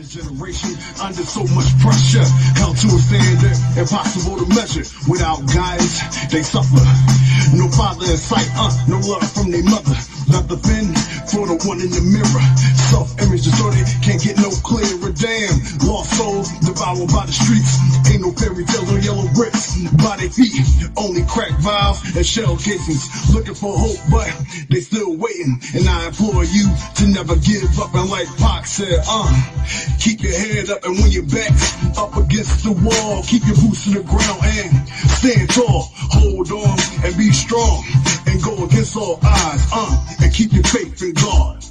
This generation under so much pressure, held to a standard impossible to measure. Without guidance, they suffer. No father in sight, uh, no love from their mother. Not the pen for the one in the mirror. Self-image distorted, can't get no clearer. Damn, lost souls devoured by the streets. Ain't no fairy tales on yellow bricks. By their feet, only crack vials and shell casings. Looking for hope, but they still waiting. And I implore you to never give up. And like Pac said, uh, keep your head up. And when your back's up against the wall, keep your boots to the ground and stand tall. Hold on and be strong and go against all odds, uh, and keep your faith in God.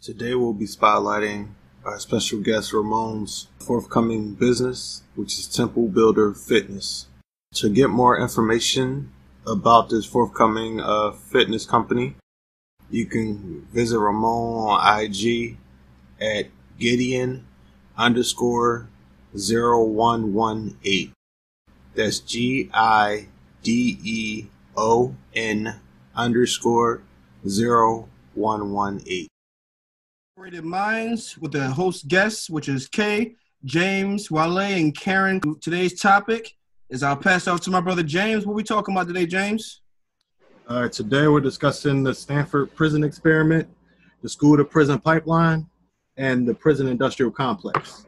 Today we'll be spotlighting our special guest Ramon's forthcoming business, which is Temple Builder Fitness. To get more information about this forthcoming uh, fitness company, you can visit Ramon on IG at Gideon underscore 0118. That's G I D E O N underscore 0118. Separated Minds with the host guests, which is Kay, James, Wale, and Karen. Today's topic is I'll pass off to my brother James. What we talking about today, James? All right, today we're discussing the Stanford prison experiment, the school to prison pipeline, and the prison industrial complex.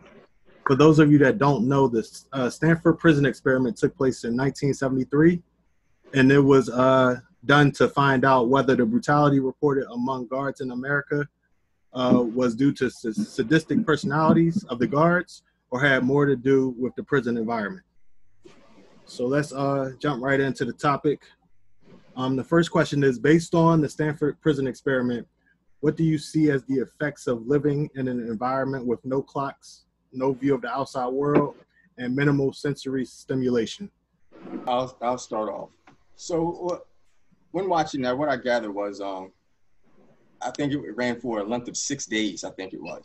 For those of you that don't know, the uh, Stanford prison experiment took place in 1973, and it was uh, done to find out whether the brutality reported among guards in America uh, was due to sadistic personalities of the guards or had more to do with the prison environment. So let's uh, jump right into the topic. Um, the first question is based on the Stanford prison experiment, what do you see as the effects of living in an environment with no clocks, no view of the outside world, and minimal sensory stimulation? I'll, I'll start off. So, when watching that, what I gathered was um, I think it ran for a length of six days, I think it was.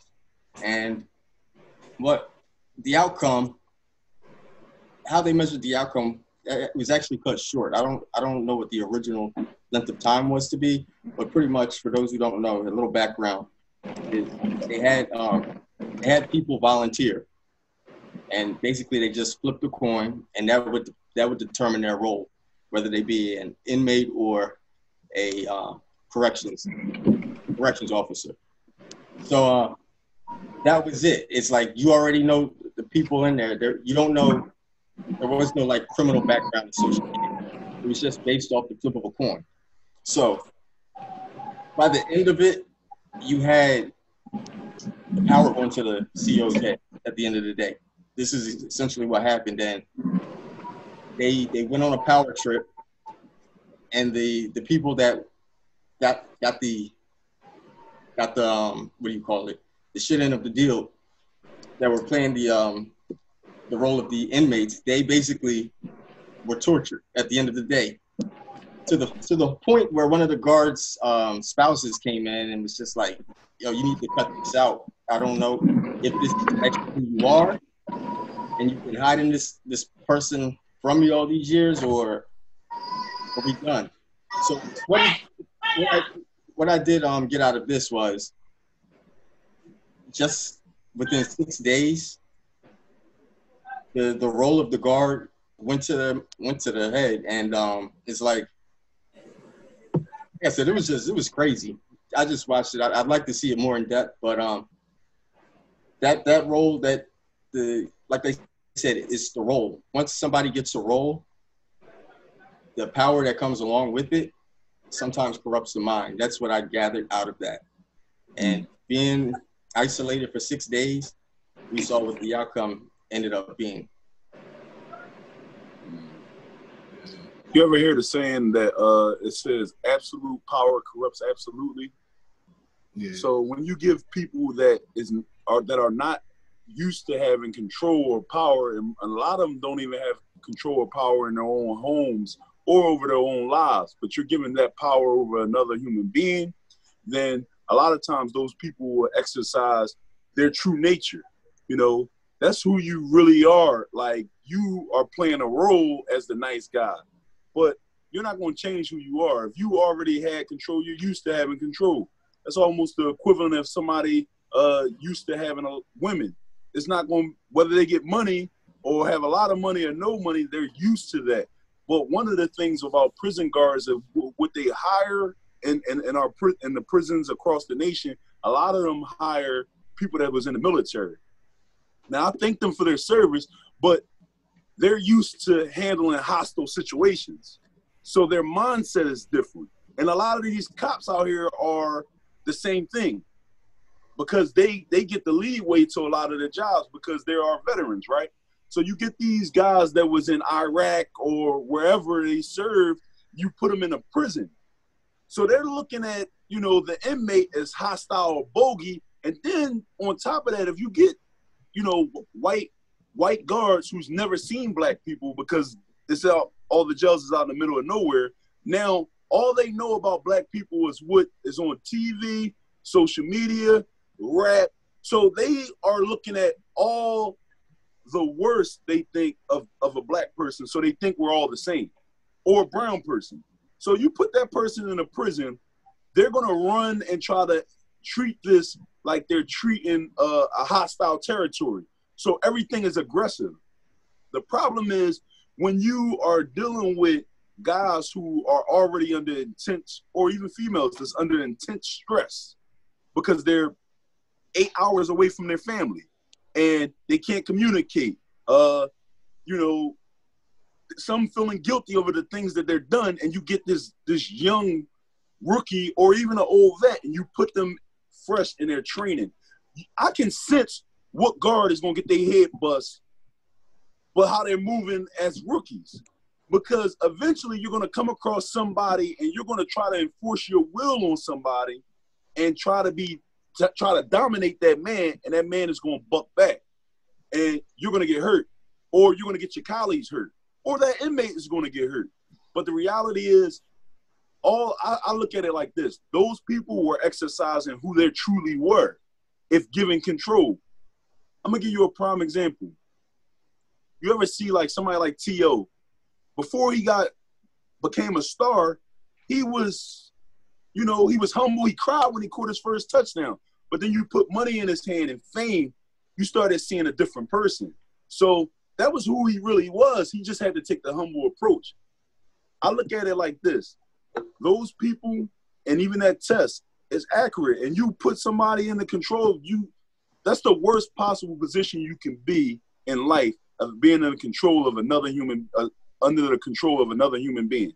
And what the outcome, how they measured the outcome, it was actually cut short. I don't, I don't know what the original length of time was to be, but pretty much for those who don't know, a little background is they had, um, they had people volunteer, and basically they just flipped a coin, and that would that would determine their role, whether they be an inmate or a uh, corrections corrections officer. So uh, that was it. It's like you already know the people in there. You don't know. There was no like criminal background associated. It was just based off the flip of a coin. So by the end of it, you had power going to the COK at the end of the day. This is essentially what happened. And they they went on a power trip, and the the people that got got the got the um, what do you call it? The shit end of the deal that were playing the um, the role of the inmates. They basically were tortured at the end of the day to the to the point where one of the guards' um, spouses came in and was just like, "Yo, you need to cut this out. I don't know if this is actually who you are, and you can hide in this this person from me all these years, or are we done?" So what, what I, what I did um get out of this was just within six days, the the role of the guard went to the went to the head, and um, it's like, like I said, it was just it was crazy. I just watched it. I, would like to see it more in depth, but um, that that role that the like they said, it's the role. Once somebody gets a role, the power that comes along with it sometimes corrupts the mind. That's what I gathered out of that. And being isolated for six days, we saw what the outcome ended up being. You ever hear the saying that uh, it says absolute power corrupts absolutely? Yeah. So when you give people that is are that are not used to having control or power, and a lot of them don't even have control or power in their own homes or over their own lives, but you're giving that power over another human being, then a lot of times those people will exercise their true nature. You know, that's who you really are. Like you are playing a role as the nice guy, but you're not going to change who you are. If you already had control, you're used to having control. That's almost the equivalent of somebody uh, used to having a, women. It's not going whether they get money or have a lot of money or no money. They're used to that. But one of the things about prison guards of what they hire in, in, in our in the prisons across the nation, a lot of them hire people that was in the military. Now I thank them for their service, but they're used to handling hostile situations. So their mindset is different. And a lot of these cops out here are the same thing because they they get the leeway to a lot of the jobs because there are veterans, right? So you get these guys that was in Iraq or wherever they served, you put them in a prison. So they're looking at, you know, the inmate as hostile or bogey. And then on top of that, if you get, you know, white white guards who's never seen black people because it's out all the jails is out in the middle of nowhere. Now all they know about black people is what is on TV, social media, rap. So they are looking at all the worst they think of, of a black person. So they think we're all the same or a brown person. So you put that person in a prison, they're going to run and try to treat this like they're treating uh, a hostile territory. So everything is aggressive. The problem is when you are dealing with guys who are already under intense, or even females that's under intense stress because they're eight hours away from their family and they can't communicate. Uh, you know, some feeling guilty over the things that they're done, and you get this this young rookie or even an old vet, and you put them fresh in their training. I can sense what guard is gonna get their head bust, but how they're moving as rookies. Because eventually you're gonna come across somebody and you're gonna try to enforce your will on somebody and try to be try to dominate that man, and that man is going to buck back, and you're going to get hurt, or you're going to get your colleagues hurt, or that inmate is going to get hurt. But the reality is, all I, I look at it like this: those people were exercising who they truly were, if given control. I'm gonna give you a prime example. You ever see like somebody like T.O. before he got became a star, he was you know, he was humble. He cried when he caught his first touchdown. But then you put money in his hand and fame, you started seeing a different person. So that was who he really was. He just had to take the humble approach. I look at it like this those people and even that test is accurate. And you put somebody in the control of you, that's the worst possible position you can be in life of being in control of another human, uh, under the control of another human being.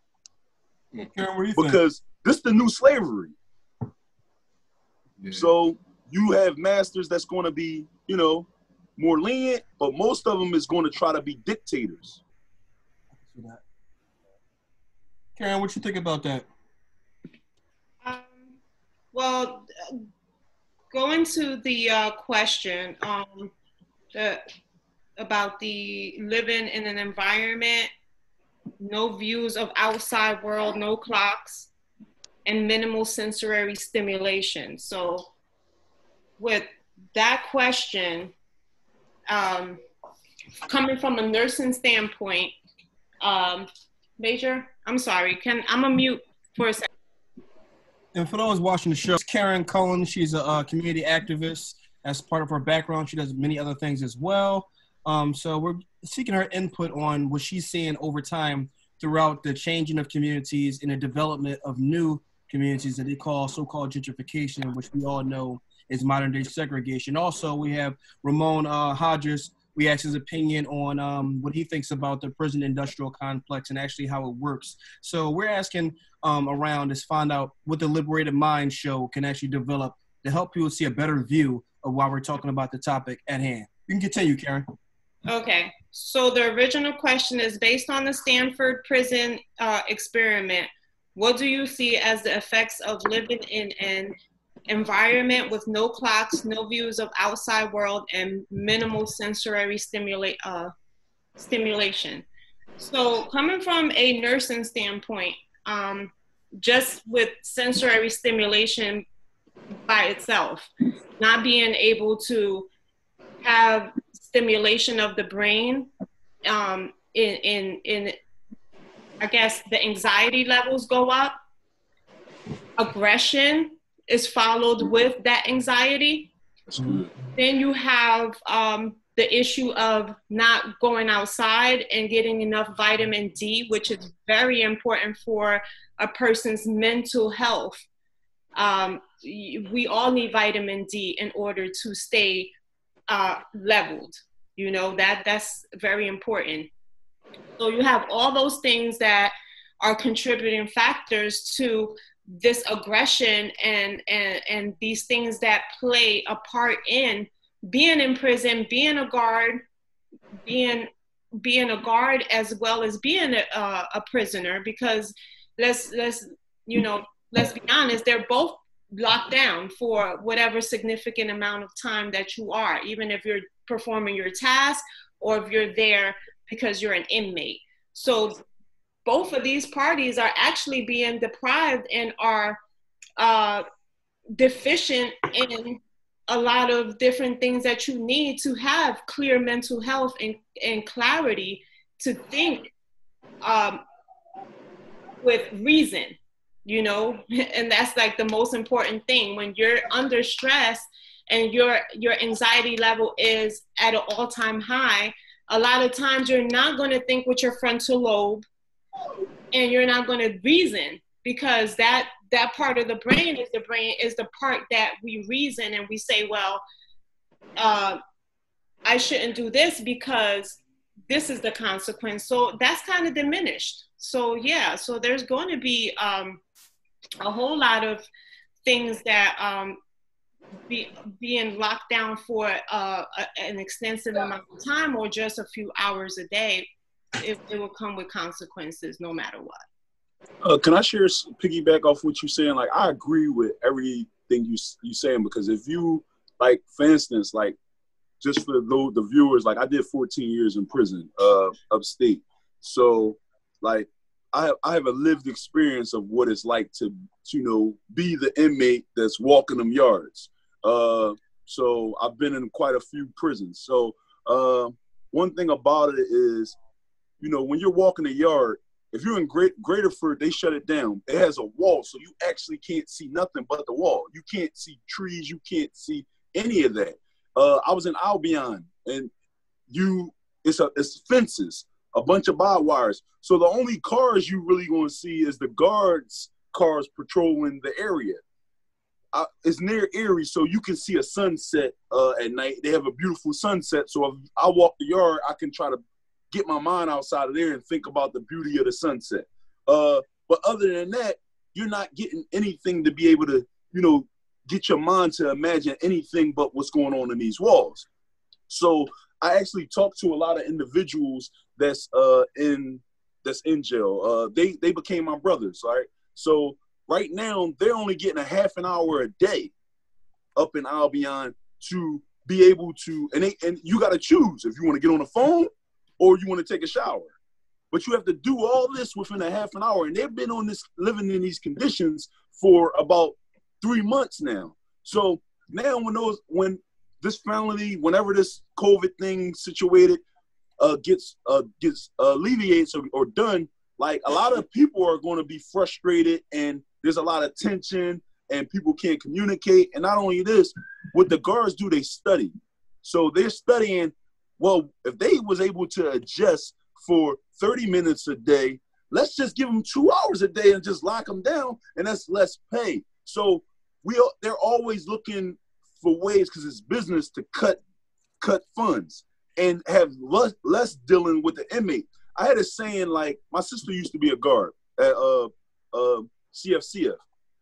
Karen, because think? This is the new slavery. Yeah. So you have masters that's going to be, you know, more lenient, but most of them is going to try to be dictators. Karen, what you think about that? Um, well, going to the uh, question um, the, about the living in an environment, no views of outside world, no clocks, and minimal sensory stimulation. So, with that question, um, coming from a nursing standpoint, um, Major, I'm sorry, can I'm a mute for a second. And for those watching the show, Karen Cullen. She's a uh, community activist. As part of her background, she does many other things as well. Um, so we're seeking her input on what she's seeing over time throughout the changing of communities and the development of new communities that they call so-called gentrification, which we all know is modern day segregation. Also, we have Ramon uh, Hodges. We asked his opinion on um, what he thinks about the prison industrial complex and actually how it works. So we're asking um, around to find out what the Liberated Mind show can actually develop to help people see a better view of why we're talking about the topic at hand. You can continue, Karen. Okay. So the original question is based on the Stanford prison uh, experiment. What do you see as the effects of living in an environment with no clocks, no views of outside world, and minimal sensory stimulate, uh, stimulation? So, coming from a nursing standpoint, um, just with sensory stimulation by itself, not being able to have stimulation of the brain um, in, in, in I guess the anxiety levels go up, aggression is followed with that anxiety. Then you have um, the issue of not going outside and getting enough vitamin D, which is very important for a person's mental health. Um, we all need vitamin D in order to stay uh, leveled. You know that that's very important. So you have all those things that are contributing factors to this aggression and and and these things that play a part in being in prison, being a guard, being being a guard as well as being a, a prisoner because let's let's you know let's be honest they're both locked down for whatever significant amount of time that you are even if you're performing your task or if you're there because you're an inmate. So both of these parties are actually being deprived and are uh, deficient in a lot of different things that you need to have clear mental health and, and clarity to think um, with reason you know? And that's like the most important thing. When you're under stress and your your anxiety level is at an all-time high a lot of times you're not going to think with your frontal lobe and you're not going to reason because that that part of the brain is the brain is the part that we reason and we say, well, uh, I shouldn't do this because this is the consequence. So that's kind of diminished. So yeah, so there's going to be um, a whole lot of things that um, be, being locked down for uh, a, an extensive amount of time or just a few hours a day, it, it will come with consequences no matter what. Uh, can I share piggyback off what you're saying? Like, I agree with everything you you saying because if you like, for instance, like just for the, the viewers, like I did 14 years in prison, uh, upstate. So, like, I have, I have a lived experience of what it's like to, to, you know, be the inmate that's walking them yards. Uh, so I've been in quite a few prisons. So uh, one thing about it is, you know, when you're walking the yard, if you're in Great Graterford, they shut it down. It has a wall, so you actually can't see nothing but the wall. You can't see trees. You can't see any of that. Uh, I was in Albion, and you it's a it's fences, a bunch of barbed wires. So the only cars you really gonna see is the guards' cars patrolling the area. Uh, it's near Erie, so you can see a sunset uh, at night. They have a beautiful sunset. So if I walk the yard, I can try to get my mind outside of there and think about the beauty of the sunset. Uh, but other than that, you're not getting anything to be able to, you know, get your mind to imagine anything but what's going on in these walls. So I actually talked to a lot of individuals that's uh, in that's in jail. Uh, they they became my brothers, right? So right now they're only getting a half an hour a day up in Albion to be able to, and they and you got to choose if you want to get on the phone or you want to take a shower. But you have to do all this within a half an hour. And they've been on this, living in these conditions for about three months now. So now when those, when this finally, whenever this COVID thing situated uh, gets uh, gets uh, alleviates or, or done, like a lot of people are going to be frustrated and there's a lot of tension and people can't communicate. And not only this, what the guards do, they study. So they're studying well, if they was able to adjust for 30 minutes a day, let's just give them two hours a day and just lock them down, and that's less pay. So we are, they're always looking for ways because it's business to cut cut funds and have less, less dealing with the inmate. I had a saying like my sister used to be a guard at uh, uh, CFCF,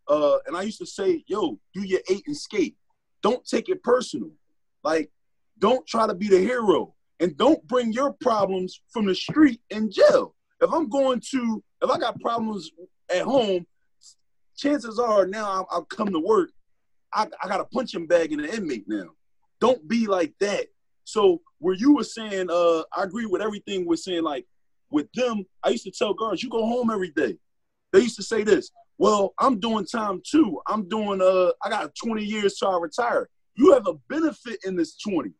uh, and I used to say, "Yo, do your eight and skate. Don't take it personal. Like don't try to be the hero and don't bring your problems from the street in jail. If I'm going to, if I got problems at home, chances are now I'll, come to work. I, I got a punching bag in the inmate now. Don't be like that. So where you were saying, uh, I agree with everything we're saying. Like with them, I used to tell guards, you go home every day. They used to say this. Well, I'm doing time too. I'm doing. Uh, I got 20 years till I retire. You have a benefit in this 20.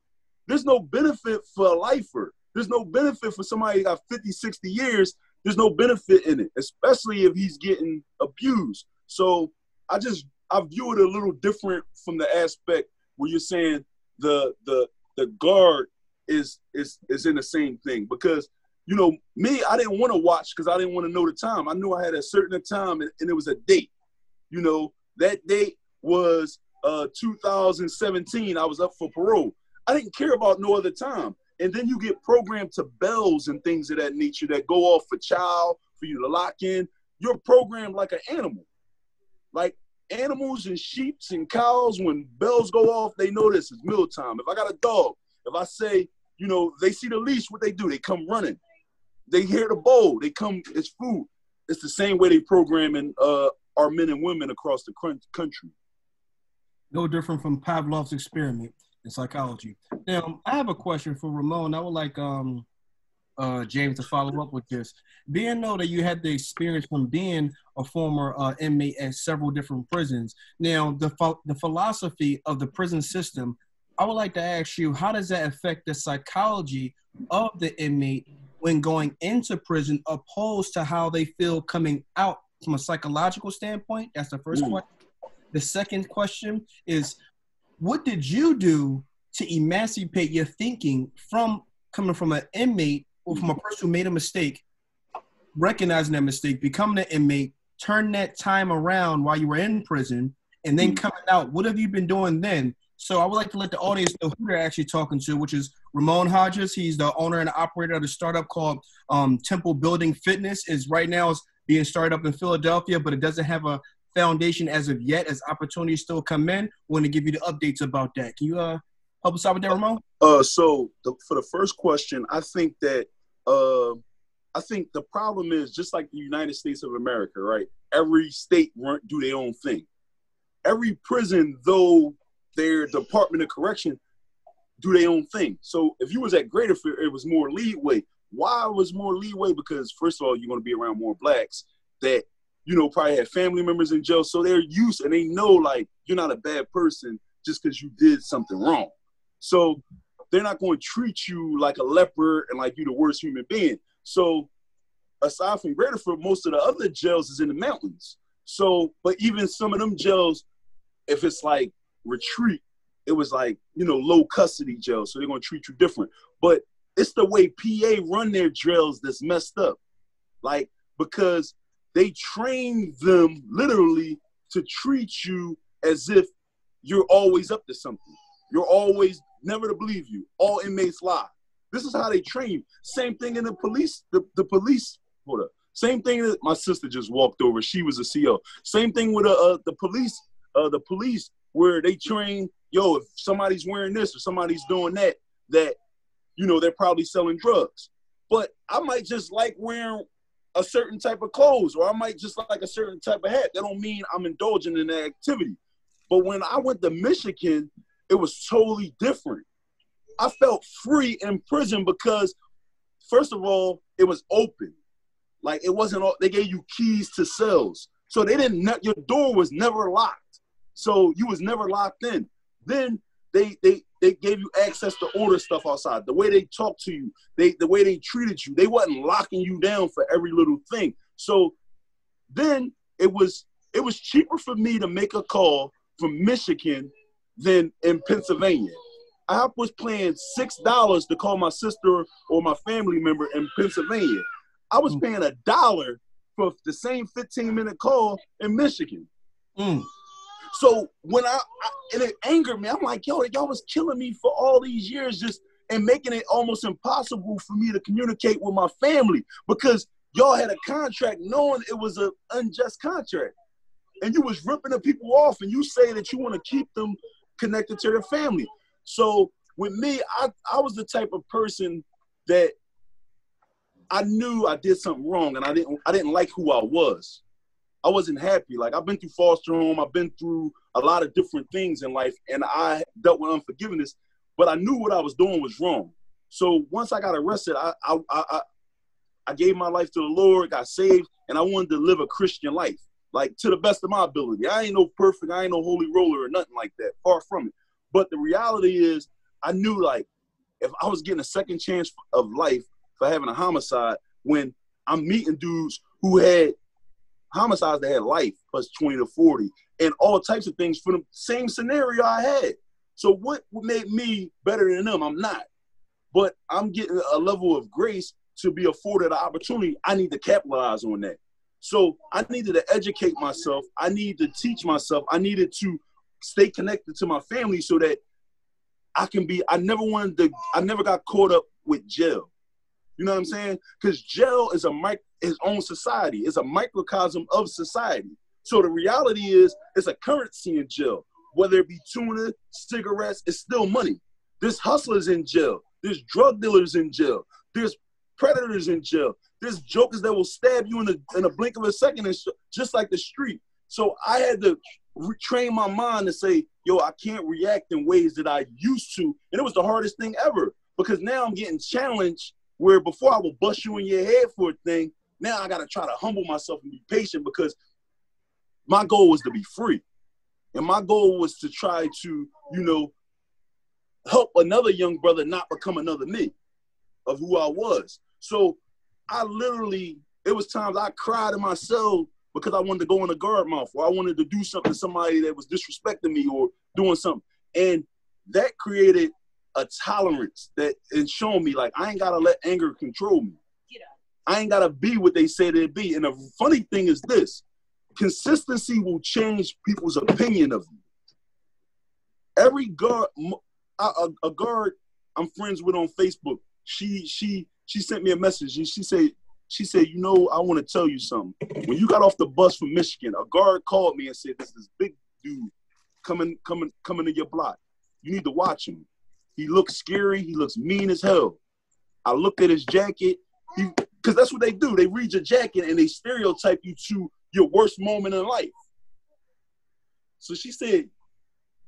There's no benefit for a lifer. There's no benefit for somebody got 50, 60 years. There's no benefit in it, especially if he's getting abused. So I just I view it a little different from the aspect where you're saying the the the guard is is is in the same thing because you know me I didn't want to watch because I didn't want to know the time. I knew I had a certain time and, and it was a date. You know that date was uh 2017. I was up for parole. I didn't care about no other time. And then you get programmed to bells and things of that nature that go off for child for you to lock in. You're programmed like an animal. Like animals and sheeps and cows, when bells go off, they know this is mealtime. If I got a dog, if I say, you know, they see the leash, what they do? They come running. They hear the bowl, they come, it's food. It's the same way they programming uh, our men and women across the country. No different from Pavlov's experiment in psychology. Now, I have a question for Ramon. I would like um, uh, James to follow up with this. Being know that you had the experience from being a former uh, inmate at several different prisons. Now, the ph- the philosophy of the prison system. I would like to ask you, how does that affect the psychology of the inmate when going into prison, opposed to how they feel coming out from a psychological standpoint? That's the first Ooh. question. The second question is, what did you do to emancipate your thinking from coming from an inmate or from a person who made a mistake, recognizing that mistake, becoming an inmate, turn that time around while you were in prison, and then hmm. coming out? What have you been doing then? So I would like to let the audience know who they're actually talking to, which is Ramon Hodges. He's the owner and operator of a startup called um, Temple Building Fitness. Is right now is being started up in Philadelphia, but it doesn't have a foundation as of yet. As opportunities still come in, we're going to give you the updates about that. Can you uh, help us out with that, Ramon? Uh, so the, for the first question, I think that uh, I think the problem is just like the United States of America, right? Every state do their own thing. Every prison, though their Department of Correction do their own thing. So if you was at Graterford, it was more leeway. Why was more leeway? Because first of all, you're going to be around more blacks that you know, probably had family members in jail. So they're used and they know like you're not a bad person just because you did something wrong. So they're not going to treat you like a leper and like you're the worst human being. So aside from Graterford, most of the other jails is in the mountains. So, but even some of them jails, if it's like retreat, it was like, you know, low custody jail. So they're to treat you different. But it's the way PA run their drills that's messed up. Like, because they train them literally to treat you as if you're always up to something. You're always never to believe you. All inmates lie. This is how they train. Same thing in the police. The, the police. Hold up. Same thing that my sister just walked over. She was a CO. Same thing with uh, uh, the police. Uh, the police where they train. Yo, if somebody's wearing this or somebody's doing that, that you know they're probably selling drugs. But I might just like wearing a certain type of clothes or I might just like a certain type of hat. That don't mean I'm indulging in that activity. But when I went to Michigan, it was totally different. I felt free in prison because, first of all, it was open. Like it wasn't all, they gave you keys to cells. So they didn't, your door was never locked. So you was never locked in. Then they, they, they gave you access to order stuff outside. The way they talked to you, they the way they treated you, they wasn't locking you down for every little thing. So then it was it was cheaper for me to make a call from Michigan than in Pennsylvania. I was paying six dollars to call my sister or my family member in Pennsylvania. I was mm. paying a dollar for the same 15 minute call in Michigan. Mm. So when I, I, and it angered me, I'm like, yo, y'all was killing me for all these years, just and making it almost impossible for me to communicate with my family because y'all had a contract knowing it was an unjust contract, and you was ripping the people off, and you say that you want to keep them connected to their family. So with me, I, I was the type of person that I knew I did something wrong, and I didn't I didn't like who I was. I wasn't happy. Like I've been through foster home, I've been through a lot of different things in life, and I dealt with unforgiveness. But I knew what I was doing was wrong. So once I got arrested, I I I, I gave my life to the Lord, got saved, and I wanted to live a Christian life, like to the best of my ability. I ain't no perfect, I ain't no holy roller or nothing like that. Far from it. But the reality is, I knew like if I was getting a second chance of life for having a homicide, when I'm meeting dudes who had homicides that had life plus 20 to 40 and all types of things for the same scenario I had. So what made me better than them? I'm not. But I'm getting a level of grace to be afforded an opportunity. I need to capitalize on that. So I needed to educate myself. I needed to teach myself. I needed to stay connected to my family so that I can be. I never wanted to. I never got caught up with jail. You know what I'm saying? Because jail is a mic, his own society. It's a microcosm of society. So the reality is, it's a currency in jail. Whether it be tuna, cigarettes, it's still money. There's hustlers in jail. There's drug dealers in jail. There's predators in jail. There's jokers that will stab you in the in a blink of a second, just like the street. So I had to retrain my mind to say, yo, I can't react in ways that I used to. And it was the hardest thing ever because now I'm getting challenged where before I would bust you in your head for a thing, now I got to try to humble myself and be patient because my goal was to be free. And my goal was to try to, you know, help another young brother not become another me of who I was. So I literally, it was times I cried in my cell because I wanted to go in a guard mouth or I wanted to do something to somebody that was disrespecting me or doing something. And that created a tolerance that and showing me like I ain't gotta let anger control me. I ain't gotta be what they say they be. And the funny thing is this consistency will change people's opinion of you. Every guard, a, a guard I'm friends with on Facebook, she she she sent me a message and she said she said, you know, I want to tell you something. When you got off the bus from Michigan, a guard called me and said, "This is this big dude coming coming coming to your block. You need to watch him. He looks scary. He looks mean as hell." I looked at his jacket. Because that's what they do. They read your jacket and they stereotype you to your worst moment in life. So she said,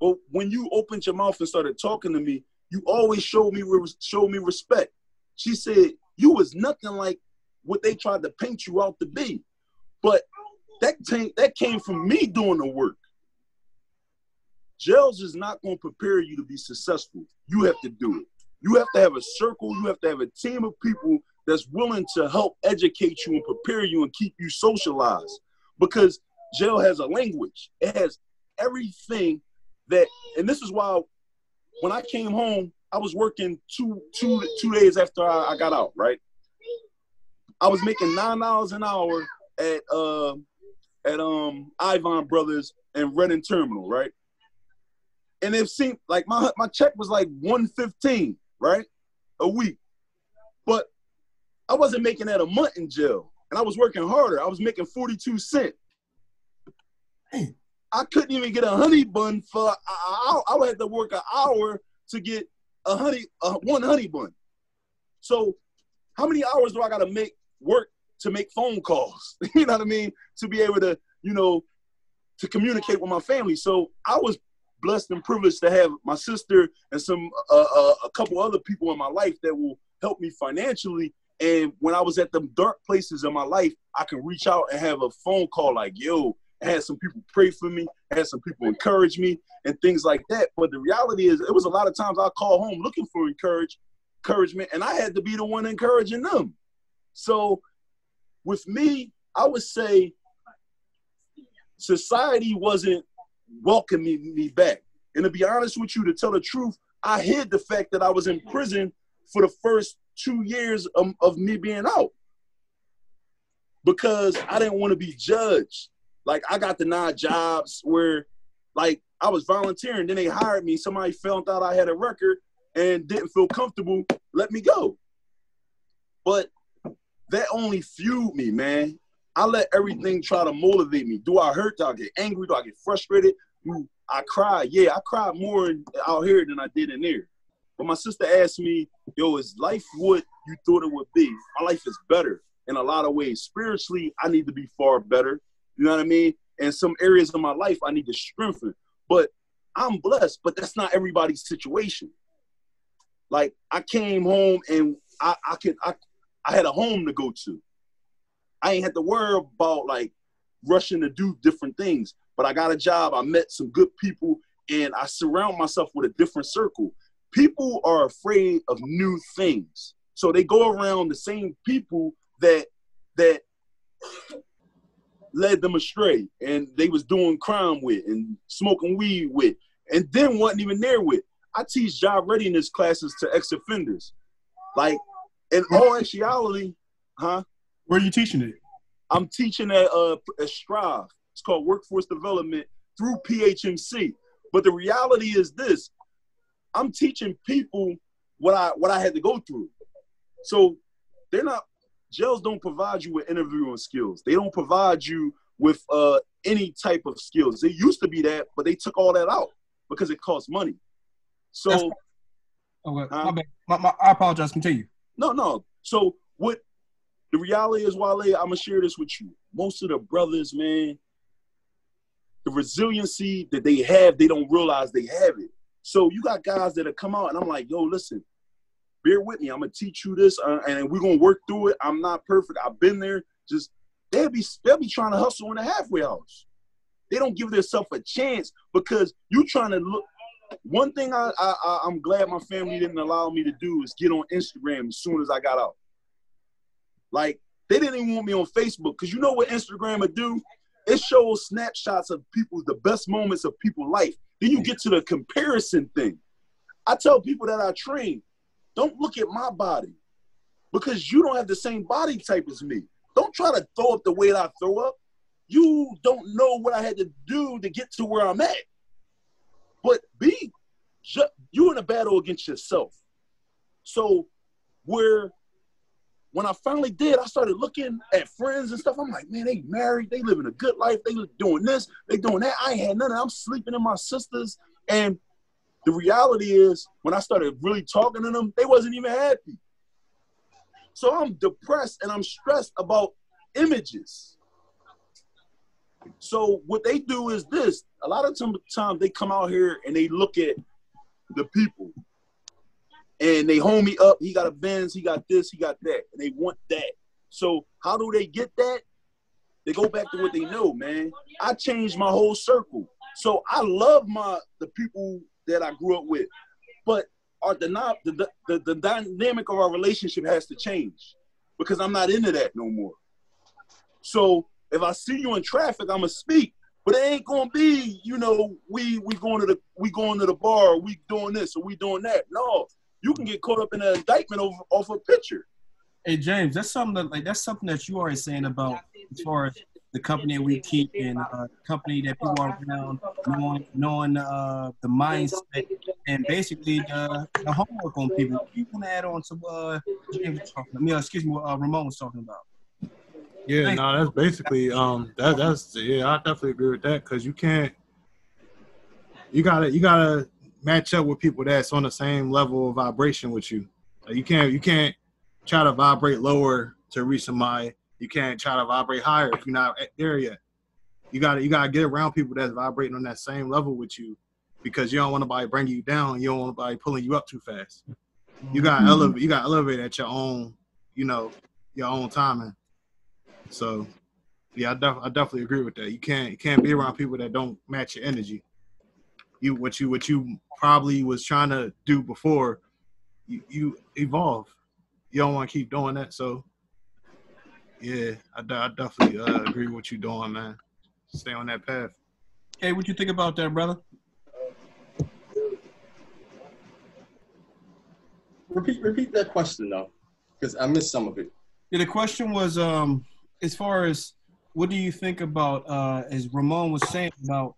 "Well, when you opened your mouth and started talking to me, you always showed me showed me respect." She said, "You was nothing like what they tried to paint you out to be, but that came that came from me doing the work. Jails is not going to prepare you to be successful. You have to do it. You have to have a circle. You have to have a team of people that's willing to help educate you and prepare you and keep you socialized because jail has a language. It has everything that, and this is why when I came home, I was working two two two days after I, I got out, right? I was making nine dollars an hour at uh, at um Iovine Brothers and Reading Terminal, right? And it seemed like my my check was like 115, right? A week. But I wasn't making that a month in jail. And I was working harder. I was making 42 cents. I couldn't even get a honey bun for I, I would have to work an hour to get a honey uh, one honey bun. So how many hours do I gotta make work to make phone calls? you know what I mean? To be able to, you know, to communicate with my family. So I was blessed and privileged to have my sister and some uh, uh, a couple other people in my life that will help me financially and when I was at the dark places in my life, I could reach out and have a phone call like, yo, I had some people pray for me, had some people encourage me and things like that. But the reality is it was a lot of times I call home looking for encourage, encouragement, and I had to be the one encouraging them. So with me, I would say society wasn't welcoming me back. And to be honest with you, to tell the truth, I hid the fact that I was in prison for the first two years of, of me being out because I didn't want to be judged. Like I got denied jobs where like I was volunteering, then they hired me. Somebody found out I had a record and didn't feel comfortable, let me go. But that only fueled me, man. I let everything try to motivate me. Do I hurt? Do I get angry? Do I get frustrated? Do I cry? Yeah, I cried more out here than I did in there. But my sister asked me, yo, is life what you thought it would be? My life is better in a lot of ways. Spiritually, I need to be far better. You know what I mean? And some areas of my life I need to strengthen. But I'm blessed, but that's not everybody's situation. Like I came home and I, I could I I had a home to go to. I ain't had to worry about like rushing to do different things. But I got a job, I met some good people, and I surround myself with a different circle people are afraid of new things. So they go around the same people that that led them astray and they was doing crime with and smoking weed with and then wasn't even there with. I teach job readiness classes to ex-offenders. Like in all actuality, huh? Where are you teaching it? I'm teaching at uh at Strive. It's called Workforce Development through PHMC. But the reality is this: I'm teaching people what I what I had to go through. So they're not jails don't provide you with interviewing skills. They don't provide you with uh, any type of skills. It used to be that, but they took all that out because it costs money. So, okay, my bad. My, my, I apologize. Continue. No, no. So what the reality is, Wale, I'm gonna share this with you. Most of the brothers, man, the resiliency that they have, they don't realize they have it. So you got guys that have come out, and I'm like, yo, listen, bear with me. I'm gonna teach you this, uh, and we're gonna work through it. I'm not perfect. I've been there. Just they'll be they'll be trying to hustle in the halfway house. They don't give themselves a chance because you trying to look. One thing I, I I'm glad my family didn't allow me to do is get on Instagram as soon as I got out. Like they didn't even want me on Facebook because you know what Instagram would do? It shows snapshots of people, the best moments of people's life. Then you get to the comparison thing. I tell people that I train, don't look at my body because you don't have the same body type as me. Don't try to throw up the weight I throw up. You don't know what I had to do to get to where I'm at. But be you're in a battle against yourself. So where when I finally did, I started looking at friends and stuff. I'm like, man, they married, they living a good life, they doing this, they doing that. I had none I'm sleeping in my sisters. And the reality is, when I started really talking to them, they wasn't even happy. So I'm depressed and I'm stressed about images. So what they do is this. A lot of times they come out here and they look at the people and they hold me up. He got a Benz, he got this, he got that, and they want that. So how do they get that? They go back to what they know, man. I changed my whole circle. So I love my the people that I grew up with. But our the, the, the, the dynamic of our relationship has to change because I'm not into that no more. So if I see you in traffic, I'm gonna speak, but it ain't gonna be, you know, we we going to the we going to the bar, we doing this or we doing that. No, you can get caught up in an indictment over off a picture. Hey James, that's something that like that's something that you are saying about as far as the company that we keep and uh, company that people are around, knowing, knowing uh, the mindset and basically the, the homework on people. You want to add on to uh, James was talking? I mean, excuse me, what uh, Ramon was talking about. Yeah, Thank no, that's basically um that that's yeah, I definitely agree with that because you can't you gotta you gotta match up with people that's on the same level of vibration with you. Like you can't you can't try to vibrate lower to reach somebody you can't try to vibrate higher if you're not there yet. You got to you got to get around people that's vibrating on that same level with you, because you don't want nobody bringing you down. You don't want nobody pulling you up too fast. You got to mm-hmm. elevate. You got to elevate at your own, you know, your own timing. So, yeah, I, def- I definitely agree with that. You can't you can't be around people that don't match your energy. You what you what you probably was trying to do before, you, you evolve. You don't want to keep doing that. So yeah, I, I definitely uh, agree with what you're doing, man. Stay on that path. Hey, what you think about that, brother? Repeat, repeat that question though, because I missed some of it. Yeah, the question was, um, as far as what do you think about, uh, as Ramon was saying about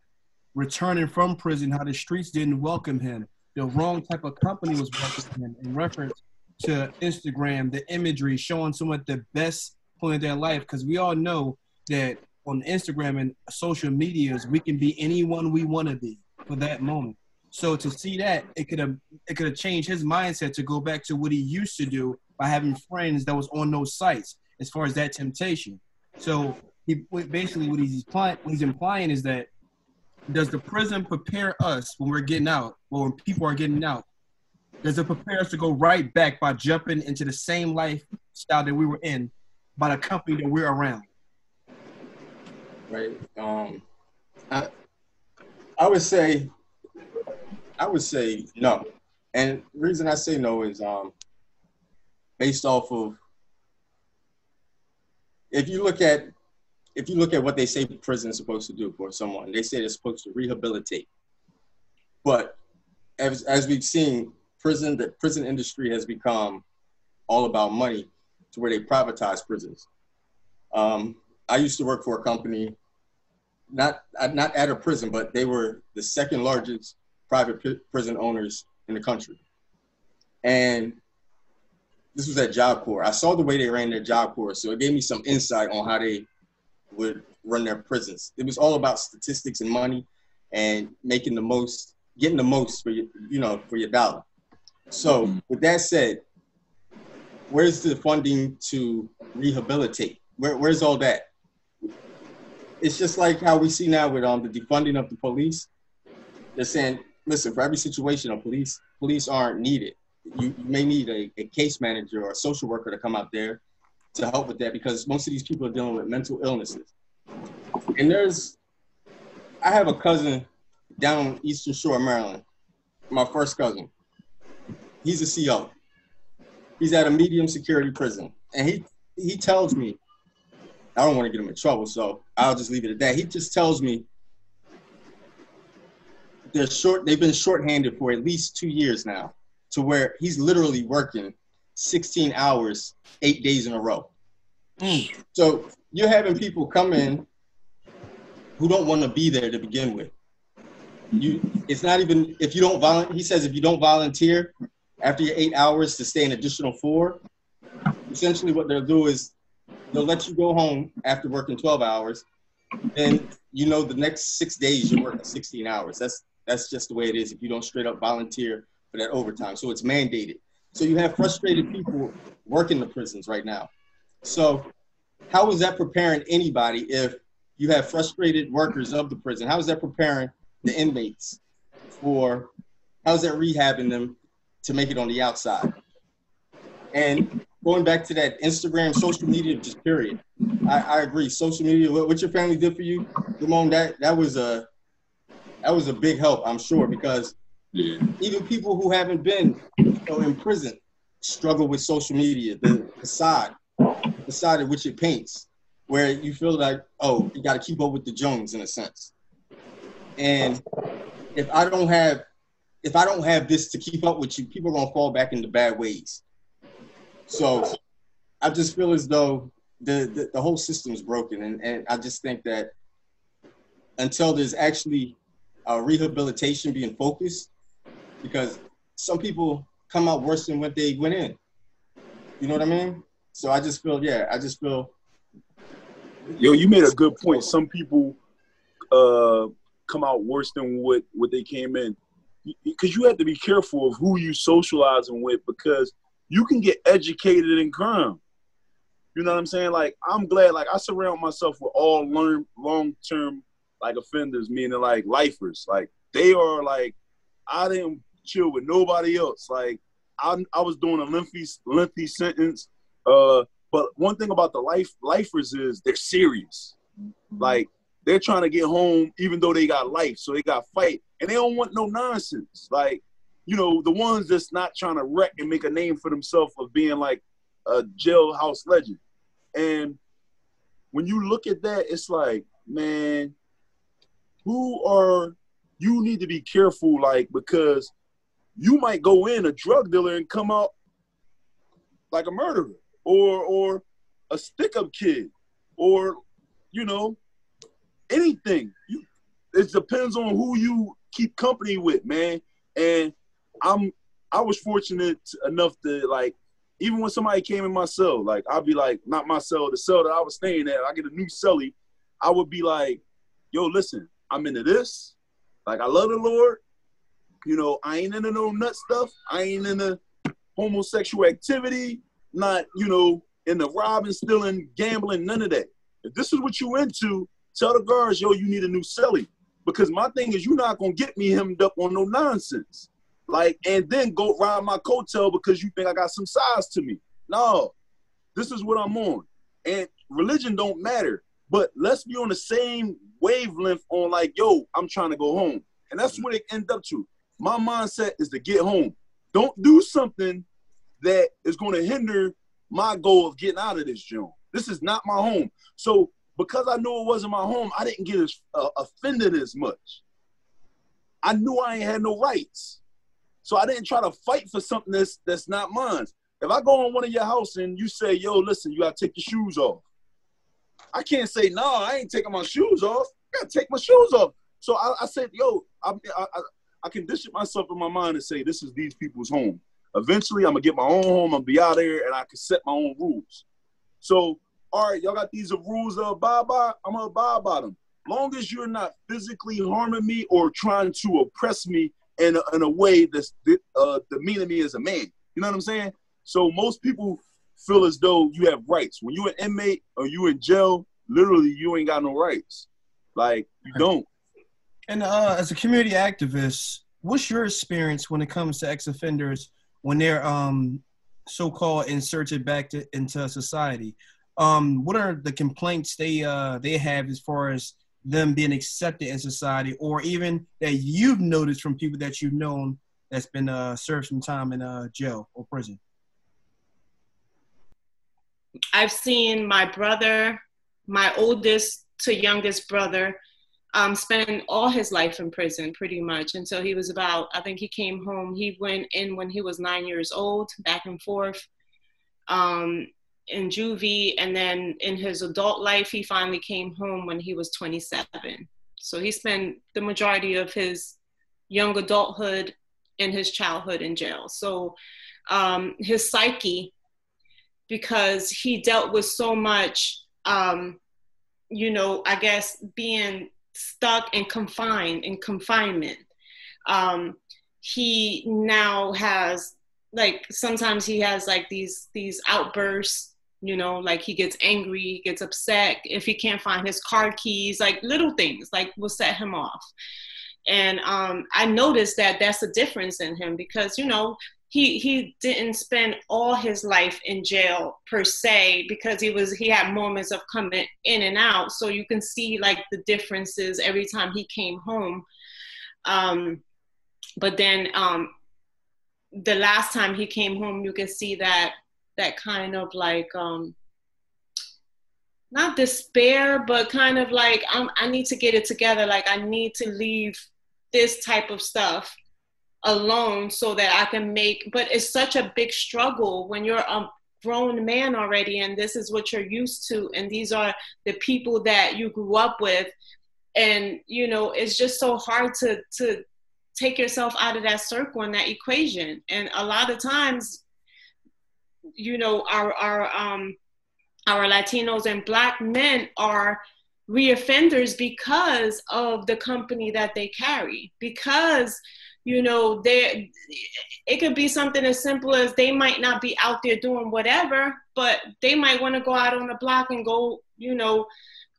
returning from prison, how the streets didn't welcome him, the wrong type of company was welcoming him in reference to Instagram, the imagery showing someone the best point of their life because we all know that on Instagram and social medias we can be anyone we want to be for that moment. So to see that it could have it could have changed his mindset to go back to what he used to do by having friends that was on those sites as far as that temptation. So he basically what he's implying what he's implying is that does the prison prepare us when we're getting out or when people are getting out? Does it prepare us to go right back by jumping into the same lifestyle that we were in by the company that we're around? Right. Um, I, I would say, I would say no. And the reason I say no is um, based off of if you look at if you look at what they say prison is supposed to do for someone, they say it's supposed to rehabilitate. But as, as we've seen, prison the prison industry has become all about money to where they privatize prisons. Um, I used to work for a company, not not at a prison, but they were the second largest private prison owners in the country. And this was at Job Corps. I saw the way they ran their Job Corps, so it gave me some insight on how they would run their prisons. It was all about statistics and money and making the most, getting the most for your, you know, for your dollar. So with that said, where's the funding to rehabilitate? Where, where's all that? It's just like how we see now with um, the defunding of the police. They're saying, listen, for every situation of police, police aren't needed. You, you may need a, a case manager or a social worker to come out there to help with that because most of these people are dealing with mental illnesses. And there's, I have a cousin down Eastern Shore, Maryland, my first cousin. He's a CO. He's at a medium security prison. And he, he tells me, I don't want to get him in trouble, so I'll just leave it at that. He just tells me they're short, they've been shorthanded for at least two years now to where he's literally working 16 hours, eight days in a row. Mm. So you're having people come in who don't want to be there to begin with. You, it's not even if you don't volunteer. He says if you don't volunteer after your eight hours to stay an additional four, essentially what they'll do is they'll let you go home after working 12 hours, and you know the next six days you're working 16 hours. That's that's just the way it is if you don't straight up volunteer for that overtime. So it's mandated. So you have frustrated people working the prisons right now. So how is that preparing anybody if you have frustrated workers of the prison? How is that preparing the inmates for, how's that rehabbing them to make it on the outside? And going back to that Instagram, social media, just period. I, I agree. Social media, what, what, your family did for you, Ramon, that that was a that was a big help, I'm sure, because yeah. even people who haven't been you know, in prison struggle with social media, the facade, the facade which it paints, where you feel like, oh, you got to keep up with the Jones in a sense. And if I don't have, if I don't have this to keep up with you, people are gonna fall back into bad ways. So I just feel as though the, the, the whole system is broken. And, and I just think that until there's actually rehabilitation being focused, because some people come out worse than what they went in. You know what I mean? So I just feel, yeah, I just feel. Yo, you made a good point. Some people uh, come out worse than what what they came in, because you have to be careful of who you socializing with, because you can get educated in crime. You know what I'm saying? Like I'm glad, like I surround myself with all learn long term like offenders, meaning like lifers. Like they are like I didn't chill with nobody else. Like I I was doing a lengthy lengthy sentence. Uh, but one thing about the life lifers is they're serious. Like they're trying to get home even though they got life, so they got fight, and they don't want no nonsense. Like you know, the ones that's not trying to wreck and make a name for themselves of being like a jailhouse legend. And when you look at that, it's like, man, who are you need to be careful, like, because you might go in a drug dealer and come out like a murderer or or a stick-up kid or you know anything you it depends on who you keep company with man and I'm I was fortunate enough to like even when somebody came in my cell, like I'd be like, not my cell, the cell that I was staying at, I get a new cellie, I would be like, yo, listen, I'm into this. Like I love the Lord. You know, I ain't into no nut stuff. I ain't into homosexual activity, not, you know, in the robbing, stealing, gambling, none of that. If this is what you into, tell the guards, yo, you need a new cellie. Because my thing is you're not gonna get me hemmed up on no nonsense. Like, and then go ride my coattail because you think I got some size to me. No, this is what I'm on. And religion don't matter. But let's be on the same wavelength on like, yo, I'm trying to go home. And that's what it end up to. My mindset is to get home. Don't do something that is going to hinder my goal of getting out of this joint. This is not my home. So because I knew it wasn't my home, I didn't get as uh, offended as much. I knew I ain't had no rights. So I didn't try to fight for something that's that's not mine. If I go on one of your house and you say, yo, listen, you gotta take your shoes off. I can't say, no, I ain't taking my shoes off. I gotta take my shoes off. So I, I said, yo, I, I, I condition myself in my mind and say, this is these people's home. Eventually, I'm gonna get my own home. I'm gonna be out there, and I can set my own rules. So, all right, y'all got these rules to abide by. I'm gonna abide by them. Long as you're not physically harming me or trying to oppress me in a, in a way that's uh, demeaning me as a man. You know what I'm saying? So most people feel as though you have rights. When you're an inmate or you in jail, literally you ain't got no rights. Like you don't. And uh, as a community activist, what's your experience when it comes to ex-offenders when they're um, so-called inserted back to, into society? Um, what are the complaints they uh, they have as far as them being accepted in society, or even that you've noticed from people that you've known that's been uh, served some time in uh, jail or prison? I've seen my brother, my oldest to youngest brother, um, spend all his life in prison pretty much until he was about, I think he came home. He went in when he was nine years old, back and forth um, in juvie. And then in his adult life, he finally came home when he was 27. So he spent the majority of his young adulthood and his childhood in jail. So um, his psyche, because he dealt with so much, um, you know, I guess being stuck and confined in confinement. Um, he now has like sometimes he has like these these outbursts you know like he gets angry he gets upset if he can't find his car keys like little things like will set him off and um, i noticed that that's a difference in him because you know he he didn't spend all his life in jail per se because he was he had moments of coming in and out. So you can see like the differences every time he came home. Um but then um the last time he came home you can see that that kind of like um not despair but kind of like I'm, i need to get it together. Like i need to leave this type of stuff alone so that I can make, but it's such a big struggle when you're a grown man already and this is what you're used to and these are the people that you grew up with. And you know it's just so hard to to take yourself out of that circle and that equation. And a lot of times you know our our um our latinos and black men are reoffenders because of the company that they carry because you know they it could be something as simple as they might not be out there doing whatever but they might want to go out on the block and go you know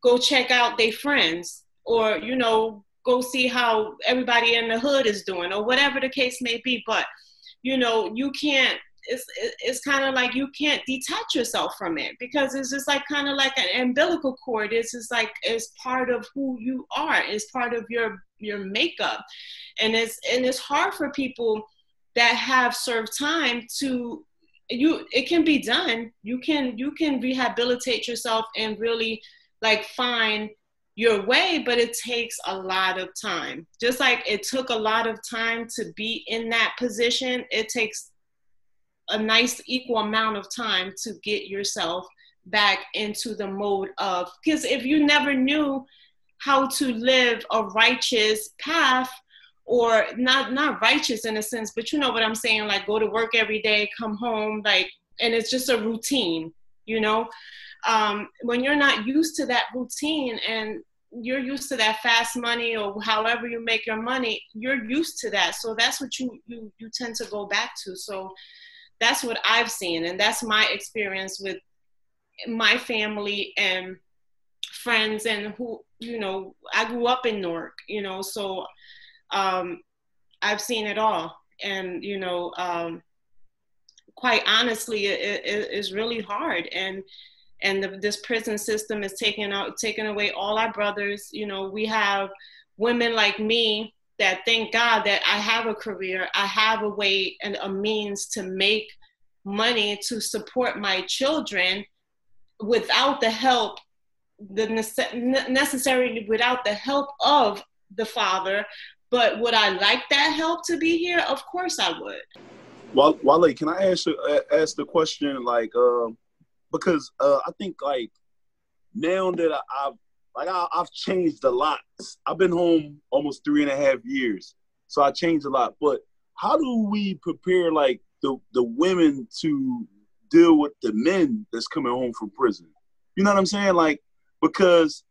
go check out their friends or you know go see how everybody in the hood is doing or whatever the case may be. But you know you can't it's it's kind of like you can't detach yourself from it because it's just like kind of like an umbilical cord. It's just like it's part of who you are. It's part of your your makeup. And it's and it's hard for people that have served time to you it can be done. You can you can rehabilitate yourself and really like find your way but it takes a lot of time. Just like it took a lot of time to be in that position it takes a nice equal amount of time to get yourself back into the mode of because if you never knew how to live a righteous path or not not righteous in a sense but you know what i'm saying like go to work every day come home like and it's just a routine you know? Um, when you're not used to that routine and you're used to that fast money or however you make your money you're used to that. So that's what you you, you tend to go back to. So that's what I've seen, and that's my experience with my family and friends and who you know I grew up in Newark, you know, so um, I've seen it all, and you know, um, quite honestly, it, it is really hard, and and the, this prison system is taking out taking away all our brothers. You know, we have women like me that thank God that I have a career, I have a way and a means to make money to support my children without the help the nece- necessarily without the help of the father. But would I like that help to be here? Of course I would. Well, Wale, can I ask uh, ask the question like um, because uh, I think like now that I, have like I, I've changed a lot. I've been home almost three and a half years, so I changed a lot. But how do we prepare like the the women to deal with the men that's coming home from prison? You know what I'm saying? Like because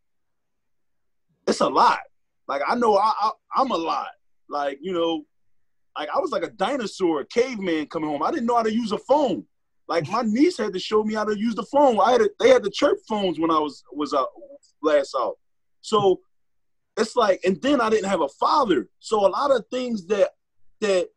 it's a lot. Like I know I, I I'm a lot. Like you know, like I was like a dinosaur, a caveman coming home. I didn't know how to use a phone. Like my niece had to show me how to use the phone. I had a, they had the chirp phones when I was was out last out. So it's like, and then I didn't have a father. So a lot of things that that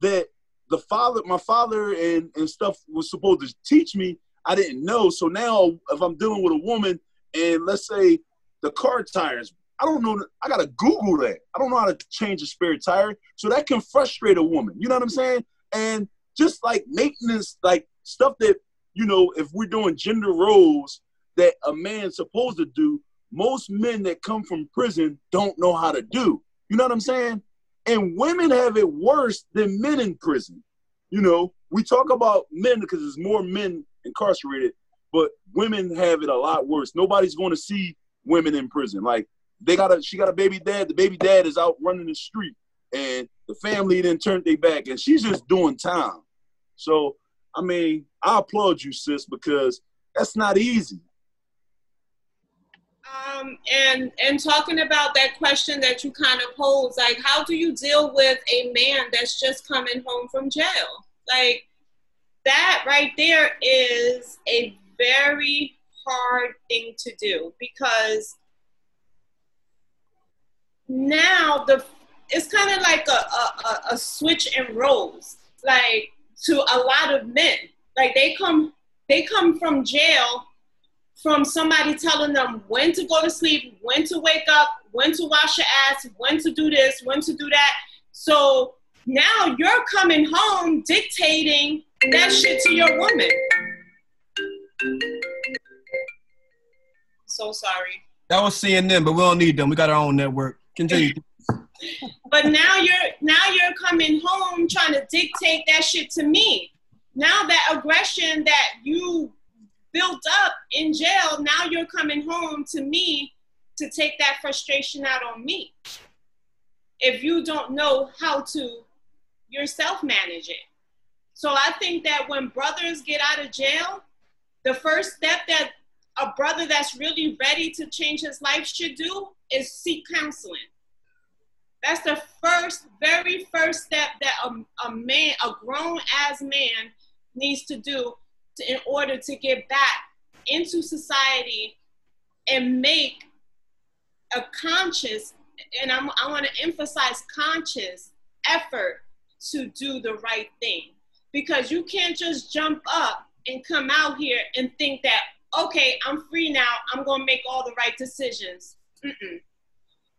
that the father, my father and and stuff was supposed to teach me, I didn't know. So now if I'm dealing with a woman and let's say the car tires, I don't know. I gotta Google that. I don't know how to change a spare tire, so that can frustrate a woman. You know what I'm saying? And just like maintenance, like stuff that you know, if we're doing gender roles that a man's supposed to do, most men that come from prison don't know how to do. You know what I'm saying? And women have it worse than men in prison. You know, we talk about men because there's more men incarcerated, but women have it a lot worse. Nobody's going to see women in prison. Like they got a she got a baby dad. The baby dad is out running the street, and the family then turned their back, and she's just doing time. So I mean, I applaud you, sis, because that's not easy. Um, and and talking about that question that you kind of pose, like how do you deal with a man that's just coming home from jail? Like that right there is a very hard thing to do because now the it's kind of like a, a, a switch in roles like to a lot of men. Like they come they come from jail from somebody telling them when to go to sleep when to wake up when to wash your ass when to do this when to do that. So now you're coming home dictating that shit to your woman so sorry that was cnn but we don't need them we got our own network Continue. but now you're now you're coming home trying to dictate that shit to me. Now that aggression that you built up in jail, now you're coming home to me to take that frustration out on me. If you don't know how to yourself manage it. So I think that when brothers get out of jail, the first step that a brother that's really ready to change his life should do is seek counseling. That's the first, very first step that a, a man, a grown as man, needs to do to, in order to get back into society and make a conscious, and I'm, I want to emphasize conscious effort to do the right thing. Because you can't just jump up and come out here and think that, okay, I'm free now, I'm to make all the right decisions. Mm-mm.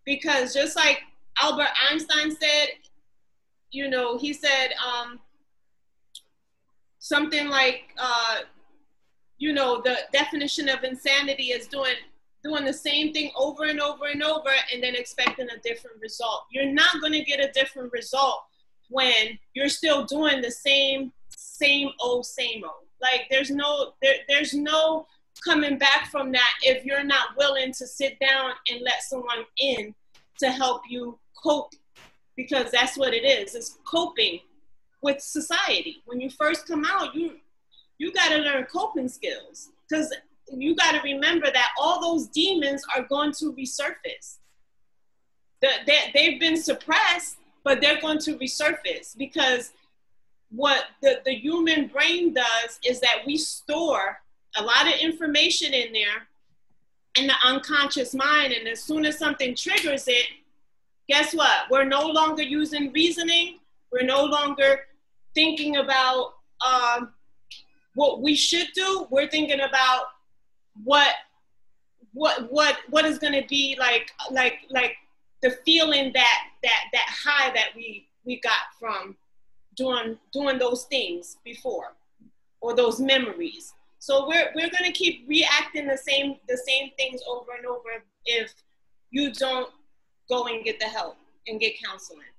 Because just like Albert Einstein said, you know, he said um, something like, uh, you know, the definition of insanity is doing doing the same thing over and over and over and then expecting a different result. You're not going to get a different result when you're still doing the same same old same old. Like there's no there, there's no coming back from that if you're not willing to sit down and let someone in to help you cope because that's what it is. It's coping with society. When you first come out you you got to learn coping skills because you got to remember that all those demons are going to resurface. The, they, they've been suppressed but they're going to resurface because what the, the human brain does is that we store a lot of information in there in the unconscious mind. And as soon as something triggers it, guess what? We're no longer using reasoning. We're no longer thinking about um, what we should do. We're thinking about what what what what is going to be like like like the feeling that that that high that we we got from doing doing those things before or those memories So we're we're gonna keep reacting the same the same things over and over if you don't go and get the help and get counseling.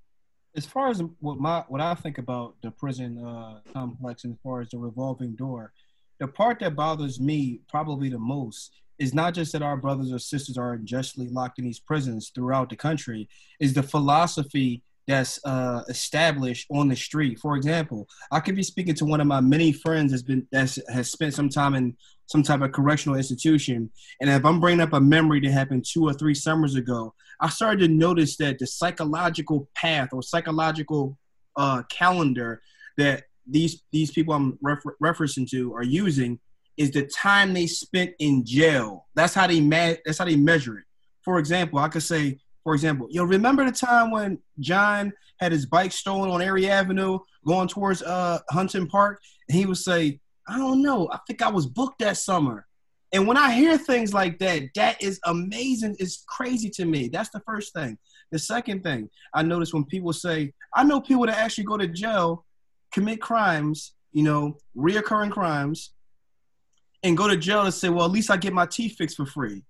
As far as what my what I think about the prison uh, complex, and as far as the revolving door, the part that bothers me probably the most is not just that our brothers or sisters are unjustly locked in these prisons throughout the country, is the philosophy that's uh, established on the street. For example, I could be speaking to one of my many friends that's been that has spent some time in some type of correctional institution, and if I'm bringing up a memory that happened two or three summers ago, I started to notice that the psychological path or psychological uh, calendar that these these people I'm refer- referencing to are using is the time they spent in jail. That's how they ma- that's how they measure it. For example, I could say for example, you know, remember the time when John had his bike stolen on Erie Avenue going towards uh Huntington Park, and he would say, "I don't know, I think I was booked that summer." And when I hear things like that, that is amazing. It's crazy to me. That's the first thing. The second thing I notice when people say, I know people that actually go to jail, commit crimes, you know, reoccurring crimes, and go to jail and say, well, at least I get my teeth fixed for free.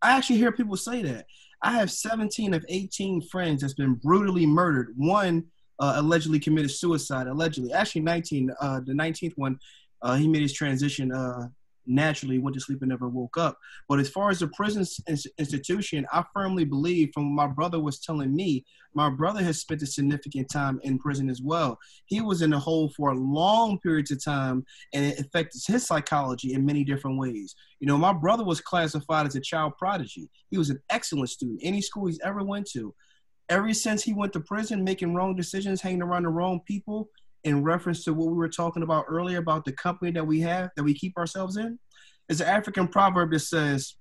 I actually hear people say that. I have 17 of 18 friends that's been brutally murdered. One uh, allegedly committed suicide. Allegedly, actually 19. Uh, the 19th one, uh, he made his transition uh, naturally went to sleep and never woke up. But as far as the prison institution, I firmly believe from what my brother was telling me, my brother has spent a significant time in prison as well. He was in the hole for a long periods of time and it affected his psychology in many different ways. You know, my brother was classified as a child prodigy. He was an excellent student, any school he's ever went to. Ever since he went to prison, making wrong decisions, hanging around the wrong people, in reference to what we were talking about earlier about the company that we have that we keep ourselves in is an African proverb that says,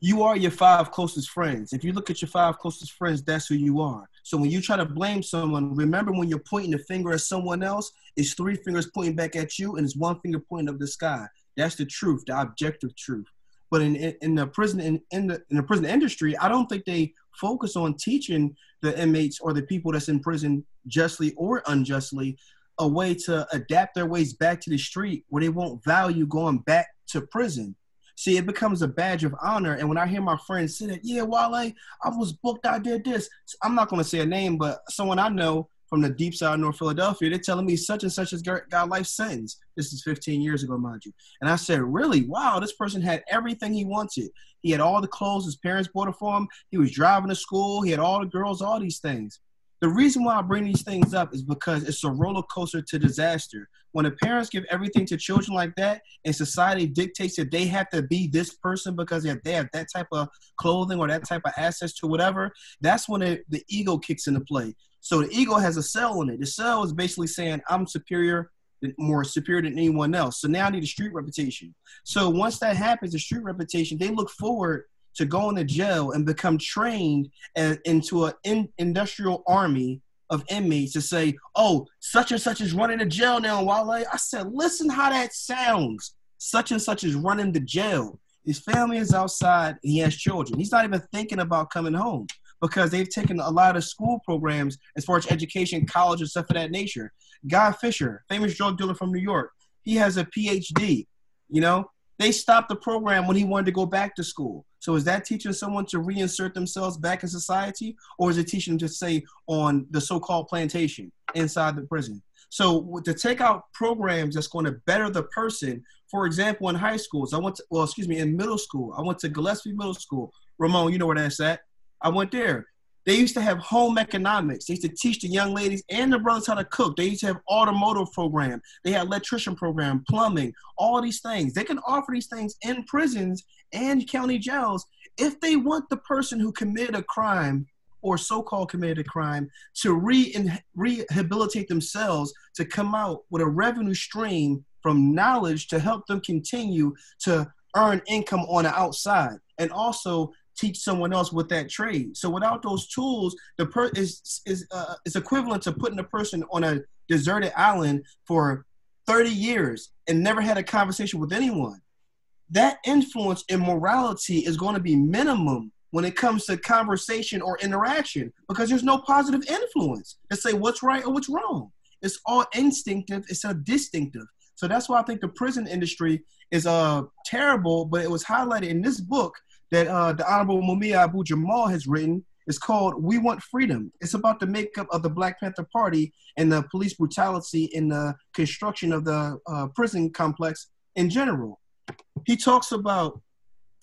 You are your five closest friends. If you look at your five closest friends, that's who you are. So when you try to blame someone, remember when you're pointing the finger at someone else, it's three fingers pointing back at you and it's one finger pointing up the sky. That's the truth, the objective truth. But in, in, in the prison in, in the in the prison industry, I don't think they focus on teaching the inmates or the people that's in prison justly or unjustly a way to adapt their ways back to the street where they won't value going back to prison. See, it becomes a badge of honor. And when I hear my friends say that, yeah, Wale, I was booked, I did this. I'm not going to say a name, but someone I know from the deep side of North Philadelphia. They're telling me such and such has got life sentence. This is 15 years ago, mind you. And I said, really? Wow, this person had everything he wanted. He had all the clothes his parents bought for him. He was driving to school. He had all the girls, all these things. The reason why I bring these things up is because it's a roller coaster to disaster. When the parents give everything to children like that, and society dictates that they have to be this person because they have, they have that type of clothing or that type of access to whatever, that's when it, the ego kicks into play. So the ego has a cell in it. The cell is basically saying, I'm superior, more superior than anyone else. So now I need a street reputation. So once that happens, the street reputation, they look forward to going to jail and become trained into an in, industrial army of inmates to say, oh, such and such is running to jail now, Wale. I said, listen how that sounds. Such and such is running to jail. His family is outside. He has children. He's not even thinking about coming home because they've taken a lot of school programs as far as education, college, and stuff of that nature. Guy Fisher, famous drug dealer from New York, he has a PhD. You know, they stopped the program when he wanted to go back to school. So is that teaching someone to reinsert themselves back in society, or is it teaching them to stay on the so-called plantation inside the prison? So to take out programs that's going to better the person, for example, in high schools, I went to, well, excuse me, in middle school, I went to Gillespie Middle School. Ramon, you know where that's at. I went there. They used to have home economics. They used to teach the young ladies and the brothers how to cook. They used to have automotive program. They had electrician program, plumbing, all these things. They can offer these things in prisons and county jails if they want the person who committed a crime or so-called committed a crime to re- rehabilitate themselves to come out with a revenue stream from knowledge to help them continue to earn income on the outside and also teach someone else with that trade. So without those tools, the per is is uh, is equivalent to putting a person on a deserted island for 30 years and never had a conversation with anyone. That influence in morality is going to be minimum when it comes to conversation or interaction because there's no positive influence to say what's right or what's wrong. It's all instinctive, it's a distinctive. So that's why I think the prison industry is uh terrible. But it was highlighted in this book that uh, the Honorable Mumia Abu Jamal has written. is called "We Want Freedom." It's about the makeup of the Black Panther Party and the police brutality in the construction of the uh, prison complex in general. He talks about,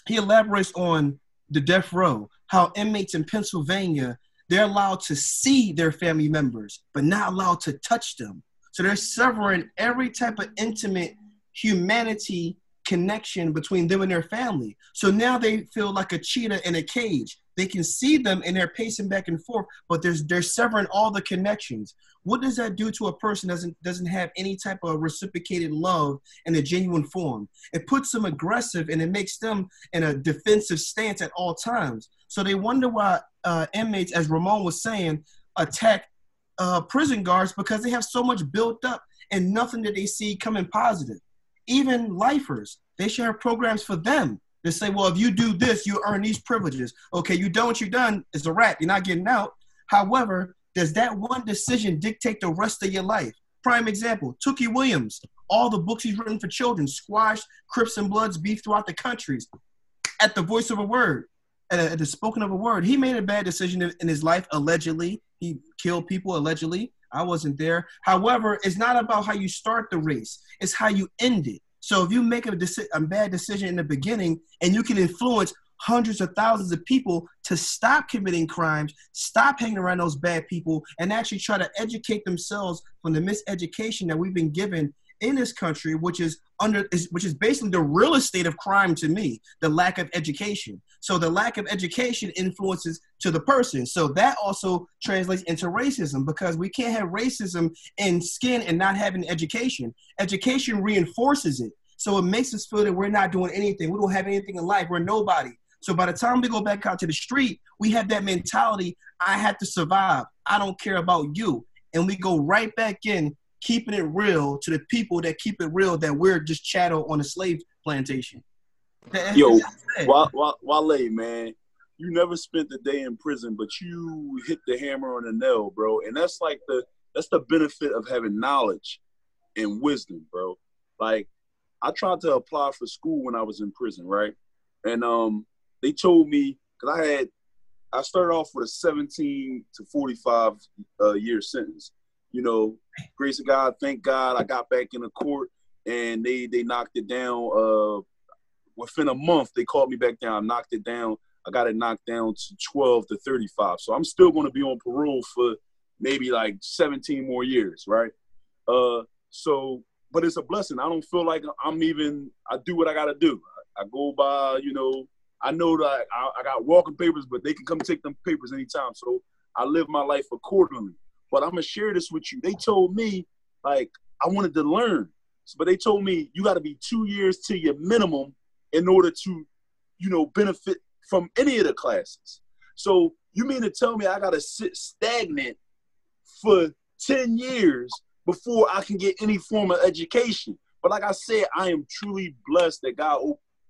he elaborates on the death row, how inmates in Pennsylvania they're allowed to see their family members, but not allowed to touch them. So they're severing every type of intimate humanity connection between them and their family. So now they feel like a cheetah in a cage. They can see them and they're pacing back and forth, but there's they're severing all the connections. What does that do to a person doesn't doesn't have any type of reciprocated love in a genuine form? It puts them aggressive and it makes them in a defensive stance at all times. So they wonder why uh, inmates, as Ramon was saying, attack uh, prison guards because they have so much built up and nothing that they see coming positive. Even lifers, they should have programs for them to say, well, if you do this, you earn these privileges. Okay, you done what you done, it's a wrap. You're not getting out. However, does that one decision dictate the rest of your life? Prime example, Tookie Williams, all the books he's written for children, squashed Crips and Bloods beef throughout the countries. At the voice of a word, at, the spoken of a word, he made a bad decision in his life, allegedly. He killed people, allegedly. I wasn't there. However, it's not about how you start the race, it's how you end it. So if you make a, deci- a bad decision in the beginning and you can influence hundreds of thousands of people to stop committing crimes, stop hanging around those bad people, and actually try to educate themselves from the miseducation that we've been given in this country, which is under is, which is basically the real estate of crime to me, the lack of education. So the lack of education influences to the person. So that also translates into racism because we can't have racism in skin and not having education. Education reinforces it. So it makes us feel that we're not doing anything. We don't have anything in life. We're nobody. So by the time we go back out to the street, we have that mentality I have to survive. I don't care about you. And we go right back in keeping it real to the people that keep it real that we're just chattel on a slave plantation. Yo, Wale, Wale, man, you never spent the day in prison, but you hit the hammer on the nail, bro. And that's like the that's the benefit of having knowledge and wisdom, bro. Like I tried to apply for school when I was in prison, right? And um, they told me because I had I started off with a 17 to 45 uh, year sentence, you know, grace of God, thank God, I got back in the court and they they knocked it down. Uh, within a month, they called me back down, knocked it down. I got it knocked down to 12 to 35. So I'm still going to be on parole for maybe like 17 more years, right? Uh, so, but it's a blessing. I don't feel like I'm even. I do what I got to do. I, I, go by, you know. I know that I, I got walking papers, but they can come take them papers anytime. So I live my life accordingly but I'm gonna share this with you. They told me like I wanted to learn, but they told me you got to be two years to your minimum in order to, you know, benefit from any of the classes. So you mean to tell me I got to sit stagnant for 10 years before I can get any form of education? But like I said, I am truly blessed that God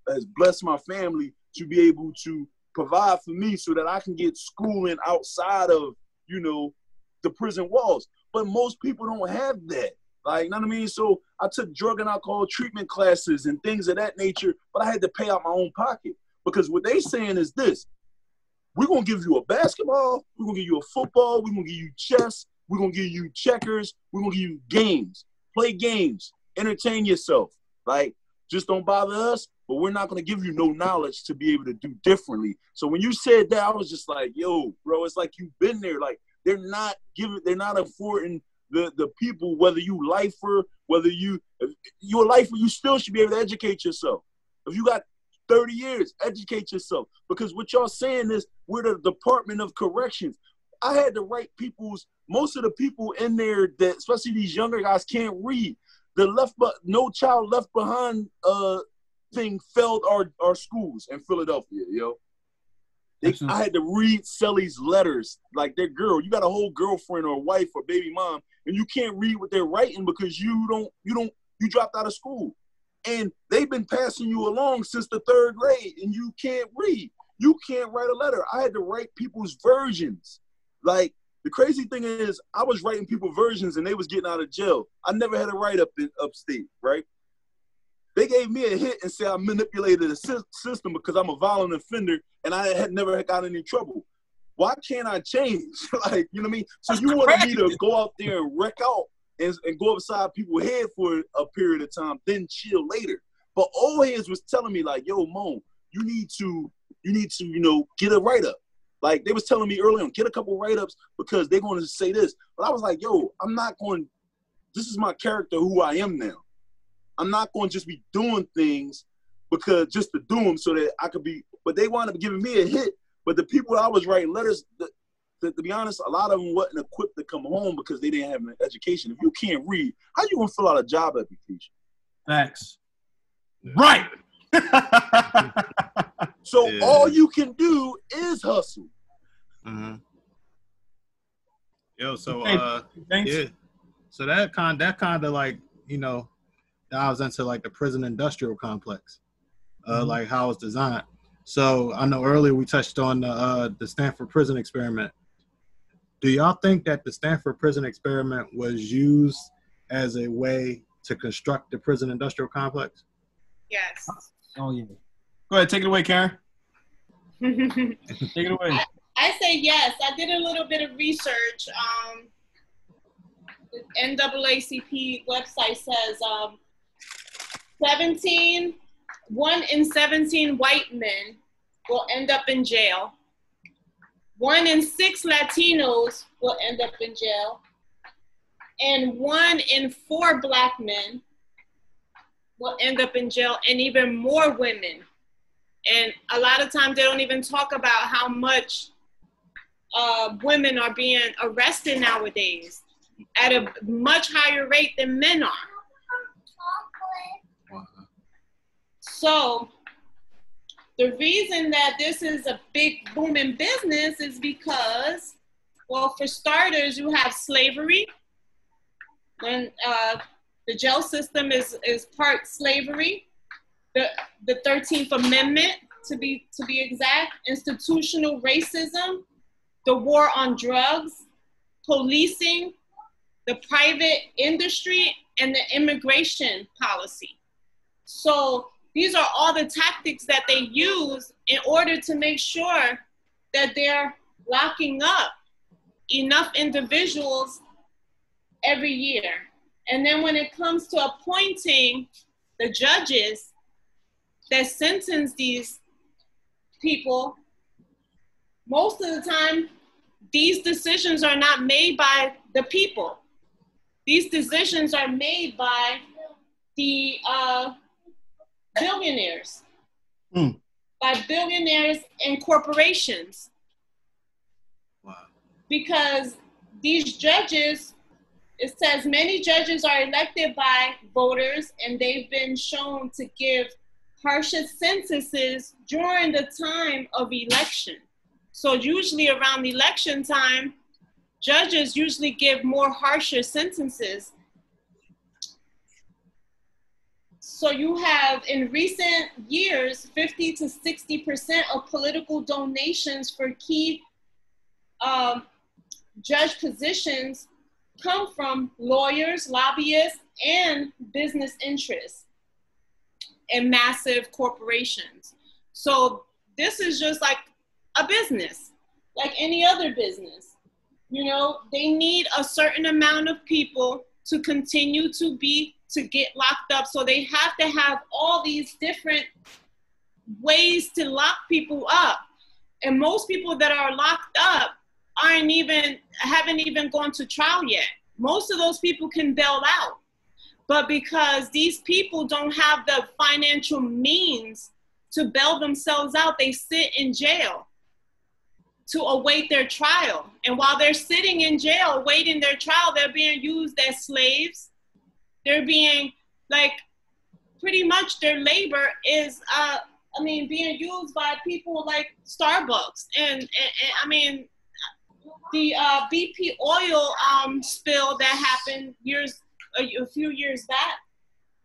has blessed my family to be able to provide for me so that I can get schooling outside of, you know, the prison walls. But most people don't have that. Like, you know what I mean? So I took drug and alcohol treatment classes and things of that nature, but I had to pay out my own pocket. Because what they saying is this we're gonna give you a basketball, we're gonna give you a football, we're gonna give you chess, we're gonna give you checkers, we're gonna give you games. Play games, entertain yourself. Like, just don't bother us, but we're not gonna give you no knowledge to be able to do differently. So when you said that, I was just like, yo, bro, it's like you've been there. Like they're not giving, they're not affording the, the people, whether you lifer, whether you, you're a lifer, you still should be able to educate yourself. If you got 30 years, educate yourself. Because what y'all saying is we're the Department of Corrections. I had to write people's, most of the people in there that, especially these younger guys, can't read. The left, but no child left behind uh thing failed our, our schools in Philadelphia, yo. They, I had to read Sully's letters. Like their girl, you got a whole girlfriend or wife or baby mom, and you can't read what they're writing because you don't, you don't, you dropped out of school. And they've been passing you along since the third grade, and you can't read. You can't write a letter. I had to write people's versions. Like The crazy thing is, I was writing people versions and they was getting out of jail. I never had a write up in upstate, right? They gave me a hit and said I manipulated the system because I'm a violent offender and I had never got any trouble. Why can't I change? like, you know what I mean? So you wanted me to go out there and wreck out and, and go upside people's head for a period of time, then chill later. But old heads was telling me like, yo, Mo, you need to, you need to, you know, get a write up. Like they was telling me early on, get a couple write ups because they're going to say this. But I was like, yo, I'm not going. This is my character, who I am now. I'm not going to just be doing things because just to do them so that I could be. But they wound up giving me a hit. But the people I was writing letters, the, to be honest, a lot of them wasn't equipped to come home because they didn't have an education. If you can't read, how you gonna fill out a job application? Thanks. Right. so yeah. all you can do is hustle. Uh-huh. Yo, so uh, yeah, so that kind that kind of like you know dives into like the prison industrial complex, uh, mm-hmm. like how it's designed. So I know earlier we touched on the uh, the Stanford prison experiment. Do y'all think that the Stanford prison experiment was used as a way to construct the prison industrial complex? Yes. Oh yeah. Go ahead, take it away, Karen. take it away. I, I, say yes. I did a little bit of research. Um, the NAACP website says um, 17, one in 17 white men will end up in jail. One in six Latinos will end up in jail. And one in four black men will end up in jail, and even more women. And a lot of times they don't even talk about how much uh, women are being arrested nowadays at a much higher rate than men are. So the reason that this is a big booming business is because, well, for starters, you have slavery. When uh, the jail system is, is part slavery, the, the 13th Amendment, to be, to be exact, institutional racism, the war on drugs, policing, the private industry, and the immigration policy. So these are all the tactics that they use in order to make sure that they're locking up enough individuals every year. And then when it comes to appointing the judges that sentence these people, most of the time, these decisions are not made by the people. These decisions are made by the uh, billionaires. Mm. By billionaires and corporations. Wow. Because these judges, it says many judges are elected by voters and they've been shown to give harshest sentences during the time of election. So usually around election time, judges usually give more harsher sentences So you have in recent years, 50 to 60% of political donations for key um, judge positions come from lawyers, lobbyists, and business interests and massive corporations. So this is just like a business, like any other business. You know, they need a certain amount of people to continue to be to get locked up. So they have to have all these different ways to lock people up. And most people that are locked up aren't even haven't even gone to trial yet. Most of those people can bail out. But because these people don't have the financial means to bail themselves out, they sit in jail to await their trial. And while they're sitting in jail waiting their trial, they're being used as slaves they're being like pretty much their labor is uh I mean being used by people like Starbucks and, and, and I mean the uh, BP oil um, spill that happened years a, a few years back.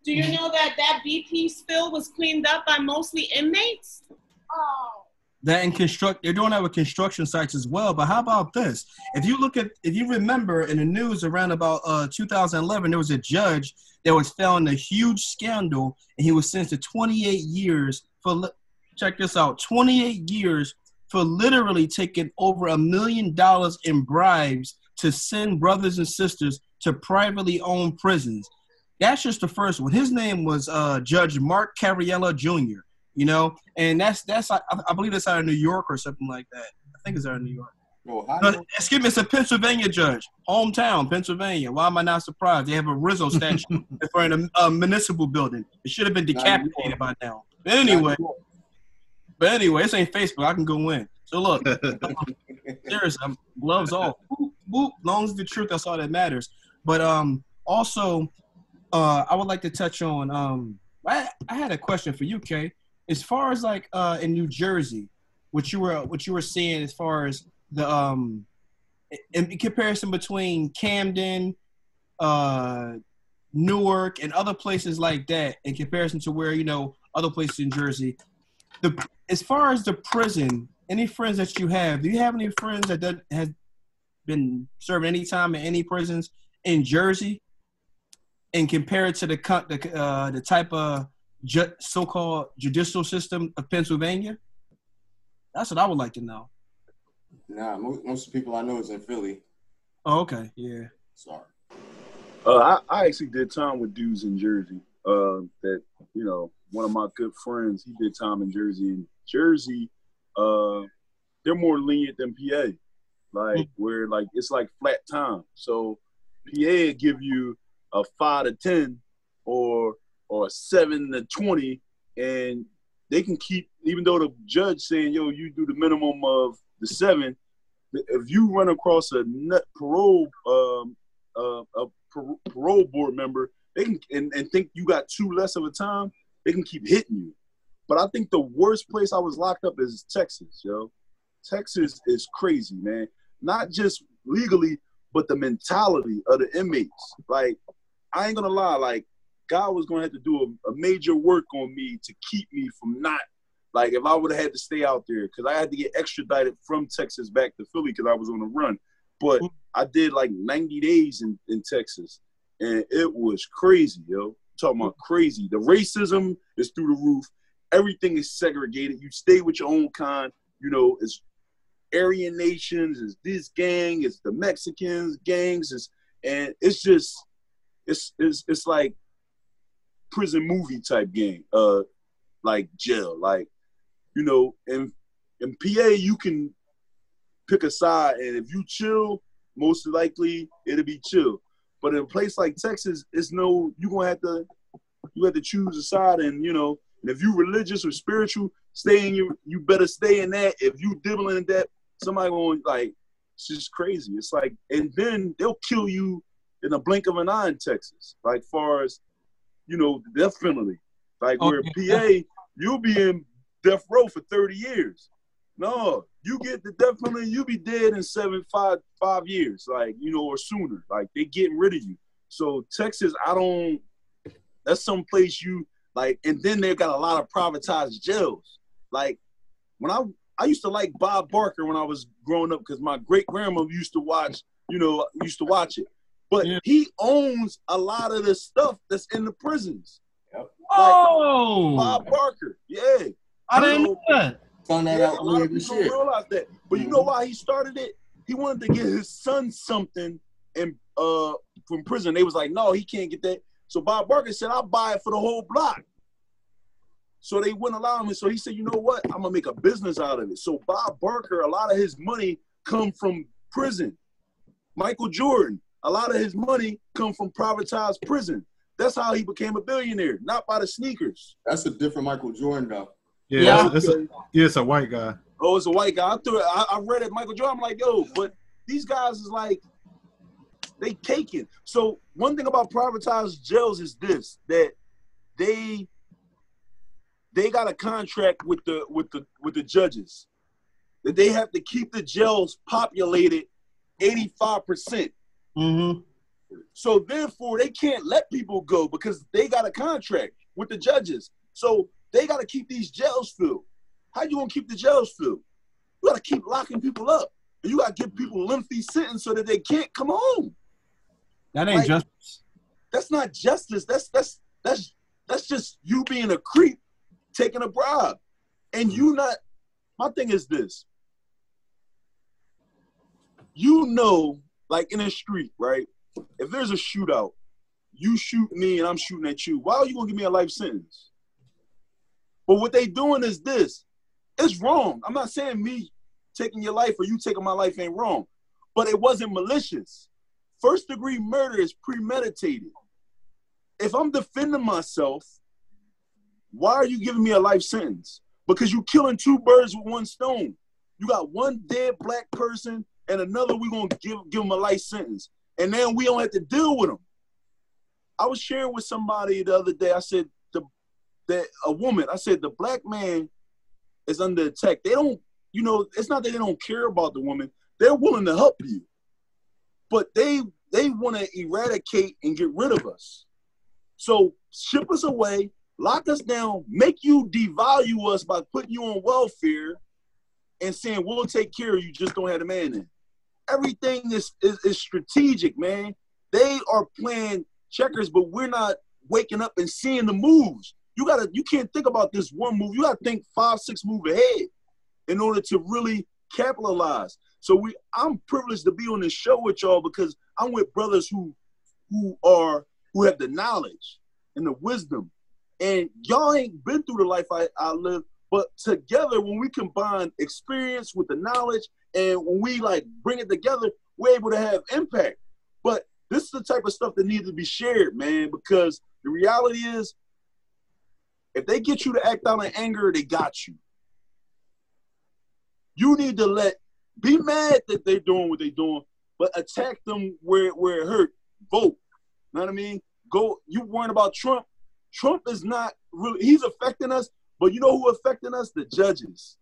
Do you know that that BP spill was cleaned up by mostly inmates? Oh. That and construct they're doing that with construction sites as well but how about this? If you look at if you remember in the news around about uh 2011 there was a judge that was found in a huge scandal and he was sentenced to 28 years for check this out 28 years for literally taking over a million dollars in bribes to send brothers and sisters to privately owned prisons. That's just the first one. His name was uh judge mark Ciavarella jr you know, and that's that's I, I believe that's out of New York or something like that. I think it's out of New York. Well, but, excuse me, it's a Pennsylvania judge, hometown, Pennsylvania. Why am I not surprised? They have a Rizzo statue in front of a, a municipal building. It should have been decapitated by now. But anyway, but anyway, this ain't Facebook. I can go in. So look, I'm gloves off. Boop, boop. Long as the truth, that's all that matters. But um, also, uh, I would like to touch on um, I, I had a question for you, Kay as far as like uh, in New Jersey, what you were what you were seeing as far as the um in comparison between Camden, uh, Newark, and other places like that, in comparison to where you know other places in Jersey, the as far as the prison, any friends that you have, do you have any friends that, that has been serving any time in any prisons in Jersey? And compare it to the the uh, the type of ju- so-called judicial system of Pennsylvania? That's what I would like to know. Nah, most, most of the people I know is in Philly. Oh, okay, yeah. Sorry. Uh, I, I actually did time with dudes in Jersey. Uh, that you know, one of my good friends, he did time in Jersey. In Jersey, uh, they're more lenient than PA. Like mm. where like it's like flat time. So PA give you a five to ten, or or seven to twenty, and they can keep even though the judge saying, "Yo, you do the minimum of the seven. If you run across a nut parole um, uh, a parole board member, they can and, and think you got too less of a time, they can keep hitting you. But I think the worst place I was locked up is Texas, yo. Texas is crazy, man. Not just legally, but the mentality of the inmates. Like, I ain't gonna lie, like God was going to have to do a, a, major work on me to keep me from not like if I would have had to stay out there because I had to get extradited from Texas back to Philly because I was on the run. But I did like 90 days in, in Texas and it was crazy, yo. I'm talking about crazy. The racism is through the roof. Everything is segregated. You stay with your own kind. You know, it's Aryan nations, it's this gang, it's the Mexicans gangs, it's, and it's just it's it's it's like prison movie type game, uh, like jail. Like, you know, in in PA you can pick a side, and if you chill, most likely it'll be chill. But in a place like Texas, it's no you gonna have to you have to choose a side, and you know, and if you religious or spiritual, stay in your you better stay in that. If you dibbling in that, somebody going like it's just crazy. It's like, and then they'll kill you in a blink of an eye in Texas. Like far as you know, the death penalty. Like okay. where PA, you'll be in death row for 30 years. No, you get the death penalty, you'll be dead in seven, five, five years, like, you know, or sooner. Like they getting rid of you. So Texas, I don't that's some place you like, and then they've got a lot of privatized jails. Like when I I used to like Bob Barker when I was growing up because my great grandma used to watch, you know, used to watch it. But yeah. he owns a lot of the stuff that's in the prisons. Yep. oh, Bob Barker. Yeah. I didn't know that. Found that yeah, out. A lot of people realize that. But you know why he started it? He wanted to get his son something and uh from prison. They was like, no, he can't get that. So Bob Barker said, I'll buy it for the whole block. So they wouldn't allow him. So he said, you know what? I'm gonna make a business out of it. So Bob Barker, a lot of his money come from prison. Michael Jordan, a lot of his money come from privatized prison. That's how he became a billionaire, not by the sneakers. That's a different Michael Jordan, though. Yeah, yeah. It's, a, yeah, it's a white guy. Oh, it's a white guy. I, threw it, I, I read it, Michael Jordan. I'm like, yo, but these guys is like, they taking. So one thing about privatized jails is this: that they they got a contract with the with the with the judges that they have to keep the jails populated 85 percent Mm-hmm. So therefore, they can't let people go because they got a contract with the judges. So they got to keep these jails filled. how you gonna keep the jails filled? You gotta keep locking people up. And you gotta give people lengthy sentence so that they can't come home. That ain't like, justice. That's not justice. That's that's that's that's just you being a creep, taking a bribe. And you not my thing is this. You know, like in the street, right? If there's a shootout, you shoot me and I'm shooting at you. Why are you gonna give me a life sentence? But what they doing is this. It's wrong. I'm not saying me taking your life or you taking my life ain't wrong, but it wasn't malicious. First degree murder is premeditated. If I'm defending myself, why are you giving me a life sentence? Because you're killing two birds with one stone. You got one dead black person and another we're gonna give give them a life sentence, and then we don't have to deal with them. I was sharing with somebody the other day. I said the that a woman. I said the black man is under attack. They don't, you know, it's not that they don't care about the woman. They're willing to help you, but they they want to eradicate and get rid of us. So ship us away, lock us down, make you devalue us by putting you on welfare, and saying we'll take care of you. Just don't have a man in. Everything is, is is strategic, man. They are playing checkers, but we're not waking up and seeing the moves. You gotta, you can't think about this one move. You gotta think five, six move ahead in order to really capitalize. So we, I'm privileged to be on this show with y'all because I'm with brothers who, who are, who have the knowledge and the wisdom, and y'all ain't been through the life I, I live. But together, when we combine experience with the knowledge, and when we like bring it together, we're able to have impact. But this is the type of stuff that needs to be shared, man, because the reality is if they get you to act out in anger, they got you. You need to let be mad that they're doing what they're doing, but attack them where where it hurt. Vote. You know what I mean? Go. You worrying about Trump? Trump is not really. He's affecting us, but you know who affecting us? The judges,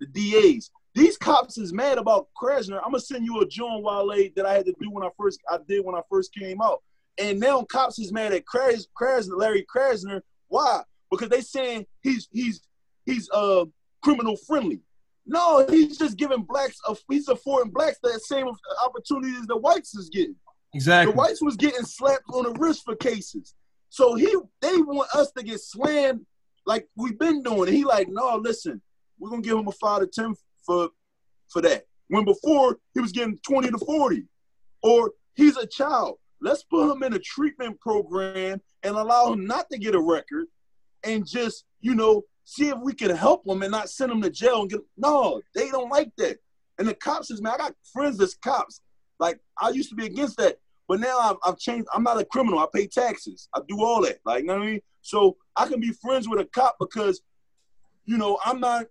the DAs. These cops is mad about Krasner. I'm gonna send you a John Wale that I had to do when I first I did when I first came out. And now cops is mad at Kras, Krasner, Larry Krasner. Why? Because they saying he's he's he's uh criminal friendly. No, he's just giving blacks a, he's affording blacks that same opportunities the whites is getting. Exactly. The whites was getting slapped on the wrist for cases. So he they want us to get slammed like we've been doing. And he like, no, listen, we're gonna give him a five to ten for for that. When before he was getting 20 to 40. Or he's a child. Let's put him in a treatment program and allow him not to get a record and just, you know, see if we can help him and not send him to jail and get no, they don't like that. And the cops is man, I got friends that's cops. Like I used to be against that. But now I've, I've, changed. I'm not a criminal. I pay taxes. I do all that. Like, you know what I mean? So I can be friends with a cop because, you know, I'm not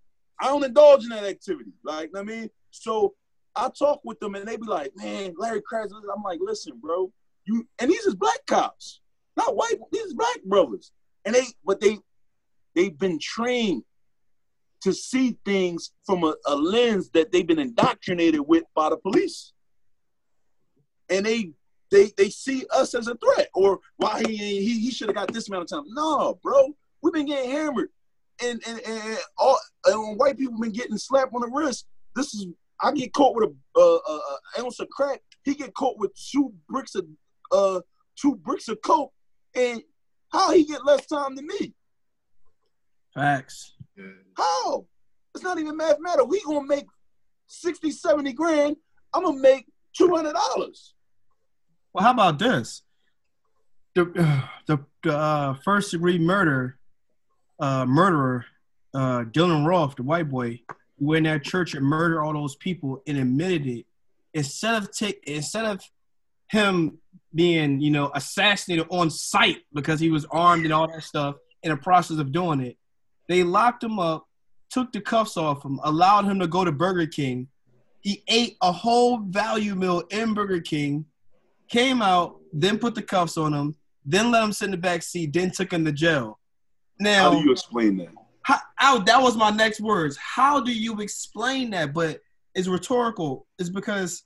I don't indulge in that activity. Like, I mean, so I talk with them and they be like, man, Larry Krasner. I'm like, listen, bro, you and these is black cops, not white. These is black brothers, and they, but they, they've been trained to see things from a, a lens that they've been indoctrinated with by the police, and they they they see us as a threat or why he he, he should have got this amount of time. No, bro, we've been getting hammered and and, and all and white people been getting slapped on the wrist. This is I get caught with a, uh, a, ounce of crack. He get caught with two bricks of uh two bricks of coke, and how he get less time than me? Facts. How? It's not even mathematical. We gonna make 60, 70 grand. I'm gonna make two hundred dollars. Well, how about this? The uh, the, the uh, first degree murder uh, murderer, uh, Dylann Roof, the white boy, went in that church and murdered all those people and admitted it, instead of take instead of him being, you know, assassinated on site because he was armed and all that stuff in the process of doing it, they locked him up, took the cuffs off him, allowed him to go to Burger King. He ate a whole value meal in Burger King, came out, then put the cuffs on him, then let him sit in the back seat, then took him to jail. Now, how do you explain that? How, how, that was my next words. How do you explain that? But it's rhetorical. It's because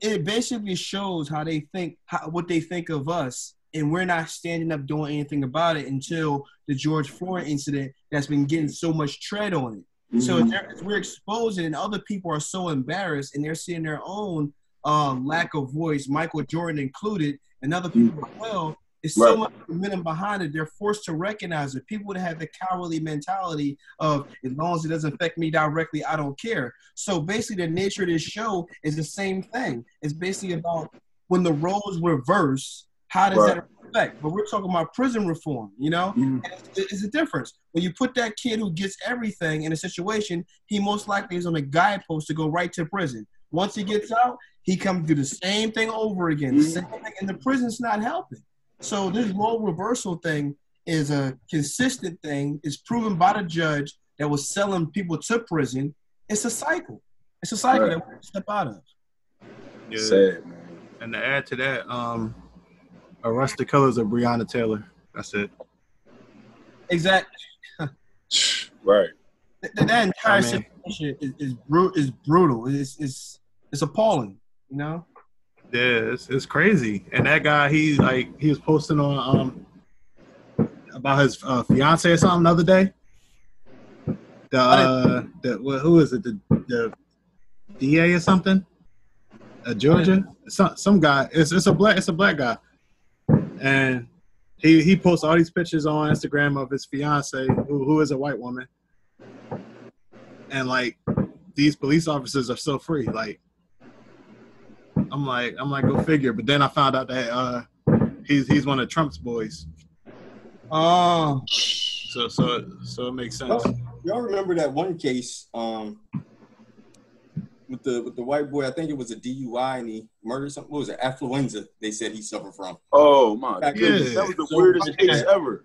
it basically shows how they think, how, what they think of us and we're not standing up doing anything about it until the George Floyd incident that's been getting so much tread on it. Mm-hmm. So we're exposing, and other people are so embarrassed, and they're seeing their own um, lack of voice, Michael Jordan included, and other people mm-hmm. as well. It's right. so much momentum behind it. They're forced to recognize it. People that have the cowardly mentality of as long as it doesn't affect me directly, I don't care. So basically, the nature of this show is the same thing. It's basically about when the roles reverse, how does right. that affect? But we're talking about prison reform, you know? Mm-hmm. It's, it's, a difference. When you put that kid who gets everything in a situation, he most likely is on a guidepost to go right to prison. Once he gets out, he comes do the same thing over again. The same thing, and the prison's not helping. So this role reversal thing is a consistent thing. It's proven by the judge that was selling people to prison. It's a cycle. It's a cycle right. that we step out of. Yeah. Sad, man. And to add to that, um, arrest the colors of Breonna Taylor. That's it. Exactly. right. That, that entire I mean, situation is, is, bru- is brutal. It's, it's, it's appalling, you know? Yeah, it's, it's crazy. And that guy, he like he was posting on um about his uh, fiance or something the other day. The uh, the who is it? The the DA or something? Uh, Georgia? Some some guy. It's it's a black it's a black guy, and he he posts all these pictures on Instagram of his fiance, who who is a white woman, and like these police officers are still free. Like I'm like, I'm like, go figure. But then I found out that uh, he's he's one of Trump's boys. Oh. So so so it makes sense. Y'all remember that one case um, with the with the white boy? I think it was a DUI and he murdered something. What was it? Affluenza. They said he suffered from. Oh my goodness, that was the so, weirdest case ever.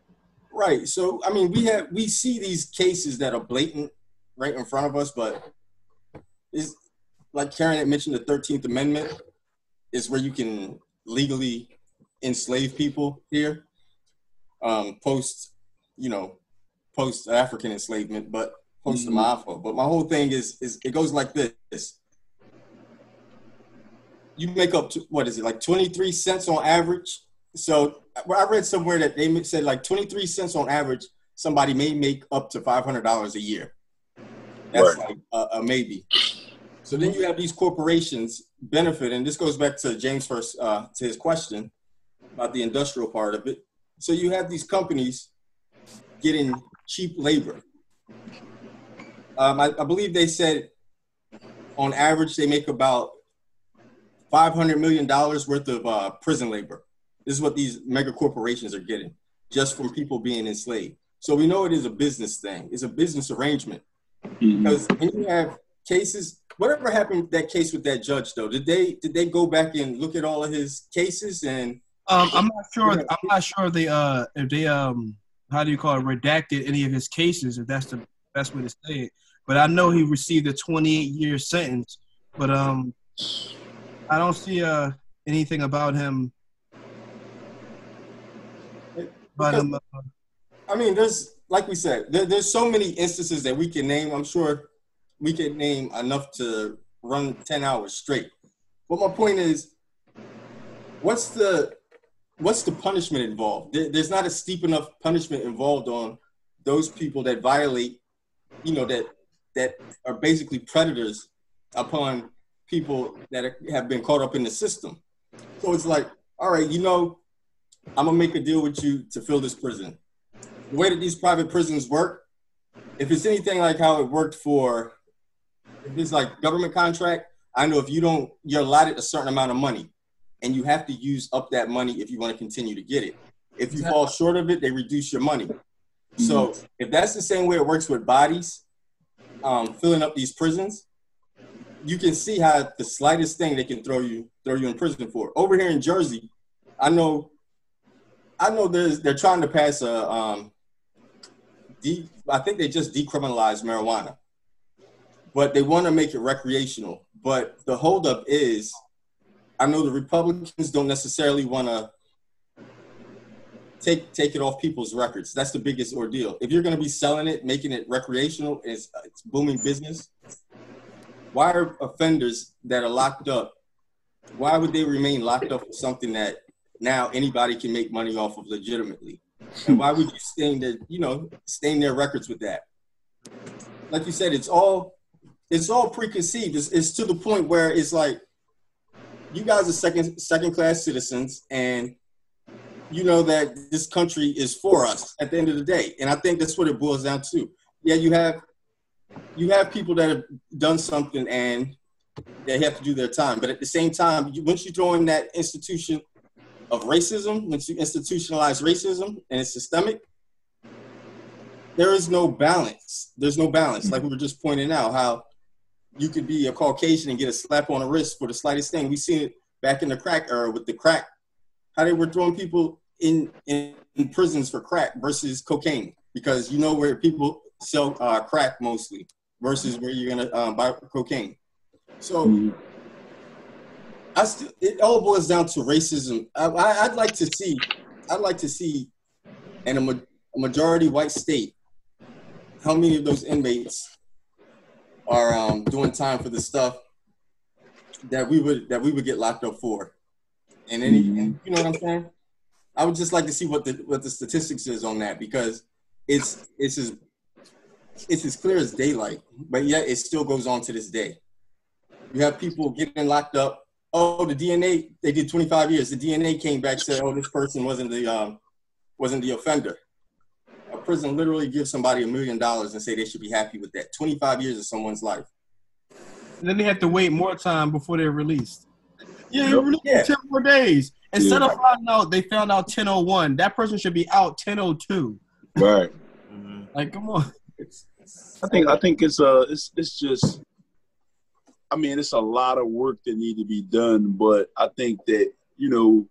Right. So I mean, we have we see these cases that are blatant right in front of us, but is like Karen had mentioned, the Thirteenth Amendment is where you can legally enslave people here, um, post, you know, post African enslavement, but post mm-hmm. the Mafia. But my whole thing is is it goes like this. You make up to, what is it like twenty three cents on average? So I read somewhere that they said like twenty three cents on average. Somebody may make up to five hundred dollars a year. That's right. like a, a maybe. So then you have these corporations benefit, and this goes back to James first uh, to his question about the industrial part of it. So you have these companies getting cheap labor. Um, I, I, believe they said on average they make about five hundred million dollars worth of uh, prison labor. This is what these mega corporations are getting just from people being enslaved. So we know it is a business thing. It's a business arrangement mm-hmm. because when you have cases whatever happened that case with that judge though? Did they did they go back and look at all of his cases and? Um, I'm not sure. I'm not sure they uh if they um how do you call it redacted any of his cases if that's the best way to say it. But I know he received a 28 year sentence. But um, I don't see uh anything about him. About him. Uh, I mean, there's like we said, there, there's so many instances that we can name. I'm sure we can name enough to run 10 hours straight. But my point is, what's the what's the punishment involved? There's not a steep enough punishment involved on those people that violate, you know, that that are basically predators upon people that have been caught up in the system. So it's like, all right, you know, I'm gonna make a deal with you to fill this prison. The way that these private prisons work, if it's anything like how it worked for if it's like government contract, I know if you don't, you're allotted a certain amount of money, and you have to use up that money if you want to continue to get it. If you fall short of it, they reduce your money. So mm-hmm. if that's the same way it works with bodies, um, filling up these prisons, you can see how the slightest thing they can throw you throw you in prison for. Over here in Jersey, I know, I know there's they're trying to pass a um, de, I think they just decriminalized marijuana but they want to make it recreational. But the holdup is, I know the Republicans don't necessarily want to take take it off people's records. That's the biggest ordeal. If you're going to be selling it, making it recreational, it's, it's booming business. Why are offenders that are locked up? Why would they remain locked up for something that now anybody can make money off of legitimately. And why would you stain their, you know, stain their records with that? Like you said, it's all it's all preconceived. It's, it's to the point where it's like you guys are second second class citizens and you know that this country is for us at the end of the day. And I think that's what it boils down to. Yeah, you have you have people that have done something and they have to do their time. But at the same time, you, once you throw in that institution of racism, once you institutionalize racism and it's systemic, there is no balance. There's no balance. Like we were just pointing out, how you could be a Caucasian and get a slap on the wrist for the slightest thing. We seen it back in the crack era with the crack, how they were throwing people in, in, in prisons for crack versus cocaine, because you know where people sell uh, crack mostly versus where you're gonna um, buy cocaine. So mm-hmm. I st- it all boils down to racism. I, would like to see, I'd like to see, in a, ma- a, majority white state, how many of those inmates are um, doing time for the stuff that we would that we would get locked up for, and any, mm-hmm. and you know what I'm saying. I would just like to see what the what the statistics is on that because it's it's as it's as clear as daylight, but yet it still goes on to this day. You have people getting locked up. Oh, the DNA they did 25 years. The DNA came back said, oh, this person wasn't the um, wasn't the offender. A prison literally give somebody a million dollars and say they should be happy with that. 25 years of someone's life. And then they have to wait more time before they're released. Yeah, you released yeah. 10 more days. Instead yeah. of finding out they found out 1001, that person should be out 1002. Right. like, come on. I think I think it's uh it's it's just I mean it's a lot of work that need to be done, but I think that you know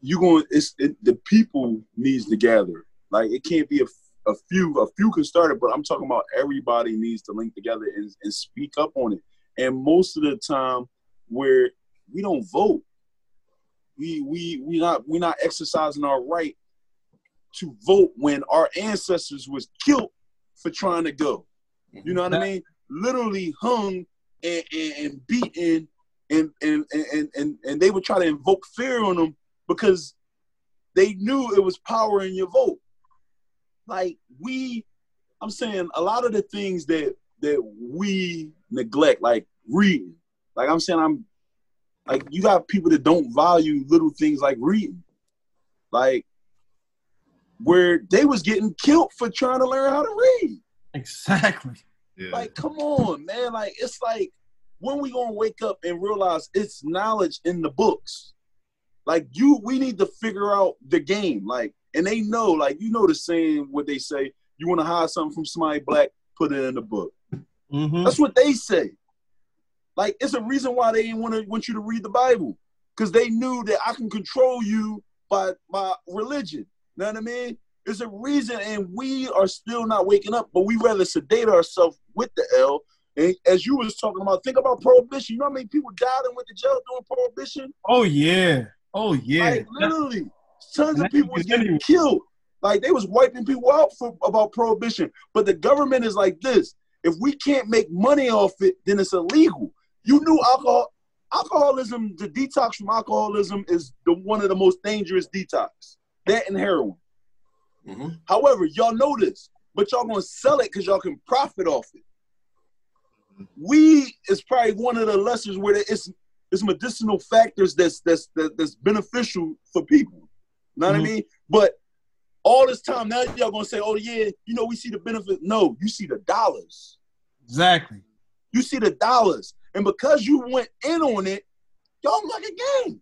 you going it's it, the people needs to gather. Like it can't be a, a few a few can start it, but I'm talking about everybody needs to link together and, and speak up on it. And most of the time, where we don't vote, we we we not we not exercising our right to vote when our ancestors was killed for trying to go. You know what I mean? Literally hung and, and, and beaten and, and and and and they would try to invoke fear on them because they knew it was power in your vote. Like we, I'm saying a lot of the things that that we neglect, like reading. Like I'm saying, I'm like you got people that don't value little things like reading. Like where they was getting killed for trying to learn how to read. Exactly. Yeah. Like, come on, man. Like, it's like when we gonna wake up and realize it's knowledge in the books. Like you, we need to figure out the game. Like, and they know, like, you know the saying what they say, you want to hide something from somebody black, put it in the book. Mm-hmm. That's what they say. Like, it's a reason why they didn't want to want you to read the Bible. Because they knew that I can control you by by religion. You Know what I mean? There's a reason, and we are still not waking up, but we rather sedate ourselves with the L. And as you was talking about, think about prohibition. You know how many people died and went to jail during prohibition? Oh yeah. Oh yeah. Like, literally, tons of people was getting killed. Like they was wiping people out for about prohibition. But the government is like this. If we can't make money off it, then it's illegal. You knew alcohol alcoholism, the detox from alcoholism is the one of the most dangerous detox. That and heroin. Mm-hmm. However, y'all know this, but y'all gonna sell it because y'all can profit off it. We is probably one of the lessons where it's it's medicinal factors that's that's that's beneficial for people. Know what mm-hmm. I mean? But all this time now y'all gonna say, oh yeah, you know we see the benefit. No, you see the dollars. Exactly. You see the dollars, and because you went in on it, y'all like a game.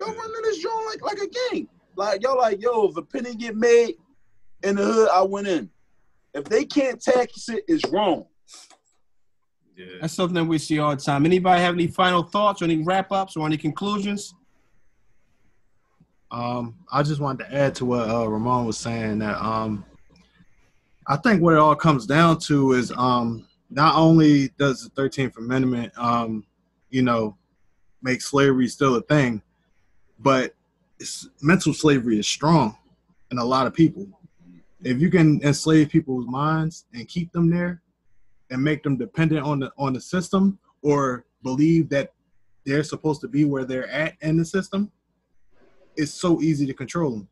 Y'all running this joint like like a game. Like y'all like, yo, if a penny get made in the hood, I went in. If they can't tax it, it's wrong. Yeah. That's something that we see all the time. Anybody have any final thoughts or any wrap ups or any conclusions? Um, I just wanted to add to what uh, Ramon was saying that um, I think what it all comes down to is um, not only does the Thirteenth Amendment, um, you know, make slavery still a thing, but mental slavery is strong in a lot of people. If you can enslave people's minds and keep them there and make them dependent on the on the system or believe that they're supposed to be where they're at in the system, it's so easy to control them.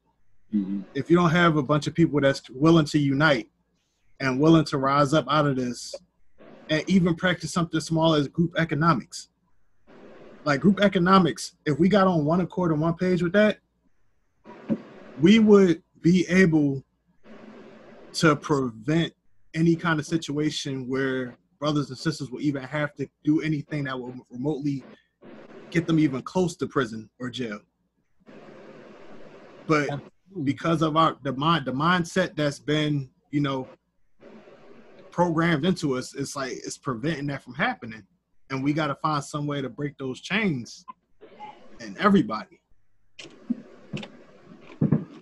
Mm-hmm. If you don't have a bunch of people that's willing to unite and willing to rise up out of this and even practice something small as group economics. Like group economics, if we got on one accord on one page with that, we would be able to prevent any kind of situation where brothers and sisters will even have to do anything that will remotely get them even close to prison or jail. But because of our the mind the mindset that's been, you know, programmed into us, it's like it's preventing that from happening. And we gotta find some way to break those chains and everybody.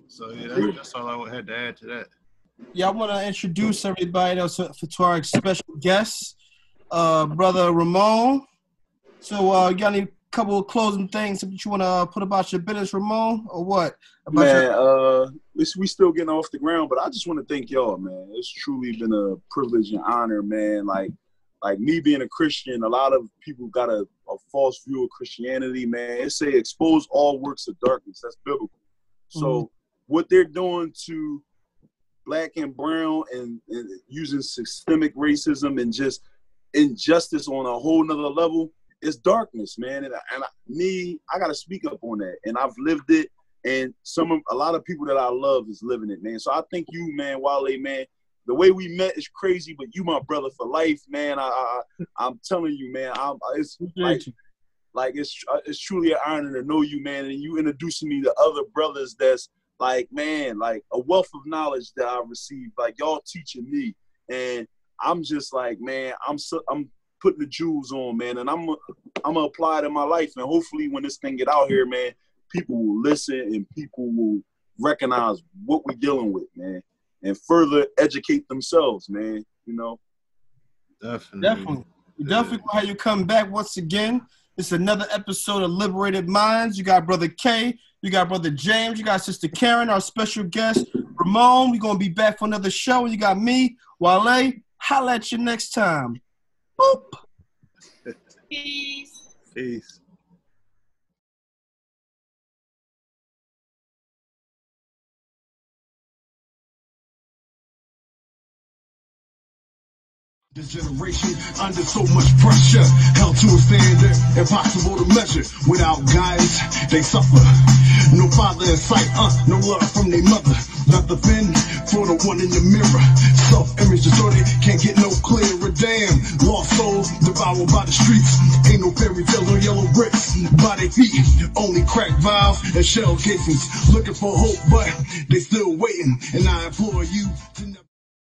So yeah, that's, that's all I had to add to that. Yeah, I want to introduce everybody else to, to our special guest, uh, brother Ramon. So, uh, you got any couple of closing things that you want to put about your business, Ramon, or what? About man, your- uh, we still getting off the ground, but I just want to thank y'all, man. It's truly been a privilege and honor, man. Like, like me being a Christian, a lot of people got a, a false view of Christianity, man. It say expose all works of darkness. That's biblical. So mm-hmm. what they're doing to black and brown and, and using systemic racism and just injustice on a whole nother level it's darkness, man. And, and I, me, I got to speak up on that. And I've lived it. And some of a lot of people that I love is living it, man. So I think you, man, Wale, man, the way we met is crazy, but you my brother for life, man. I, I am telling you, man. I'm it's like, like it's uh, it's truly an honor to know you, man. And you introducing me to other brothers that's like, man, like a wealth of knowledge that I received. Like y'all teaching me, and I'm just like, man, I'm so I'm putting the jewels on, man, and I'm I'm gonna apply it in my life, and hopefully when this thing get out here, man, people will listen and people will recognize what we're dealing with, man, and further educate themselves, man. You know. Definitely. Definitely. Yeah. Definitely how you come back once again. It's another episode of Liberated Minds. You got brother K, you got brother James, you got sister Karen, our special guest Ramon. We're gonna be back for another show. You got me, Wale. Holla at you next time. Boop. Peace. Peace. This generation under so much pressure, held to a standard impossible to measure. Without guidance, they suffer. No father in sight, uh, no love from their mother. Not the fin for the one in the mirror. Self-image distorted, can't get no clearer. Damn, lost souls devoured by the streets. Ain't no fairy tale or yellow bricks by their feet. Only cracked vials and shell casings. Looking for hope, but they still waiting. And I implore you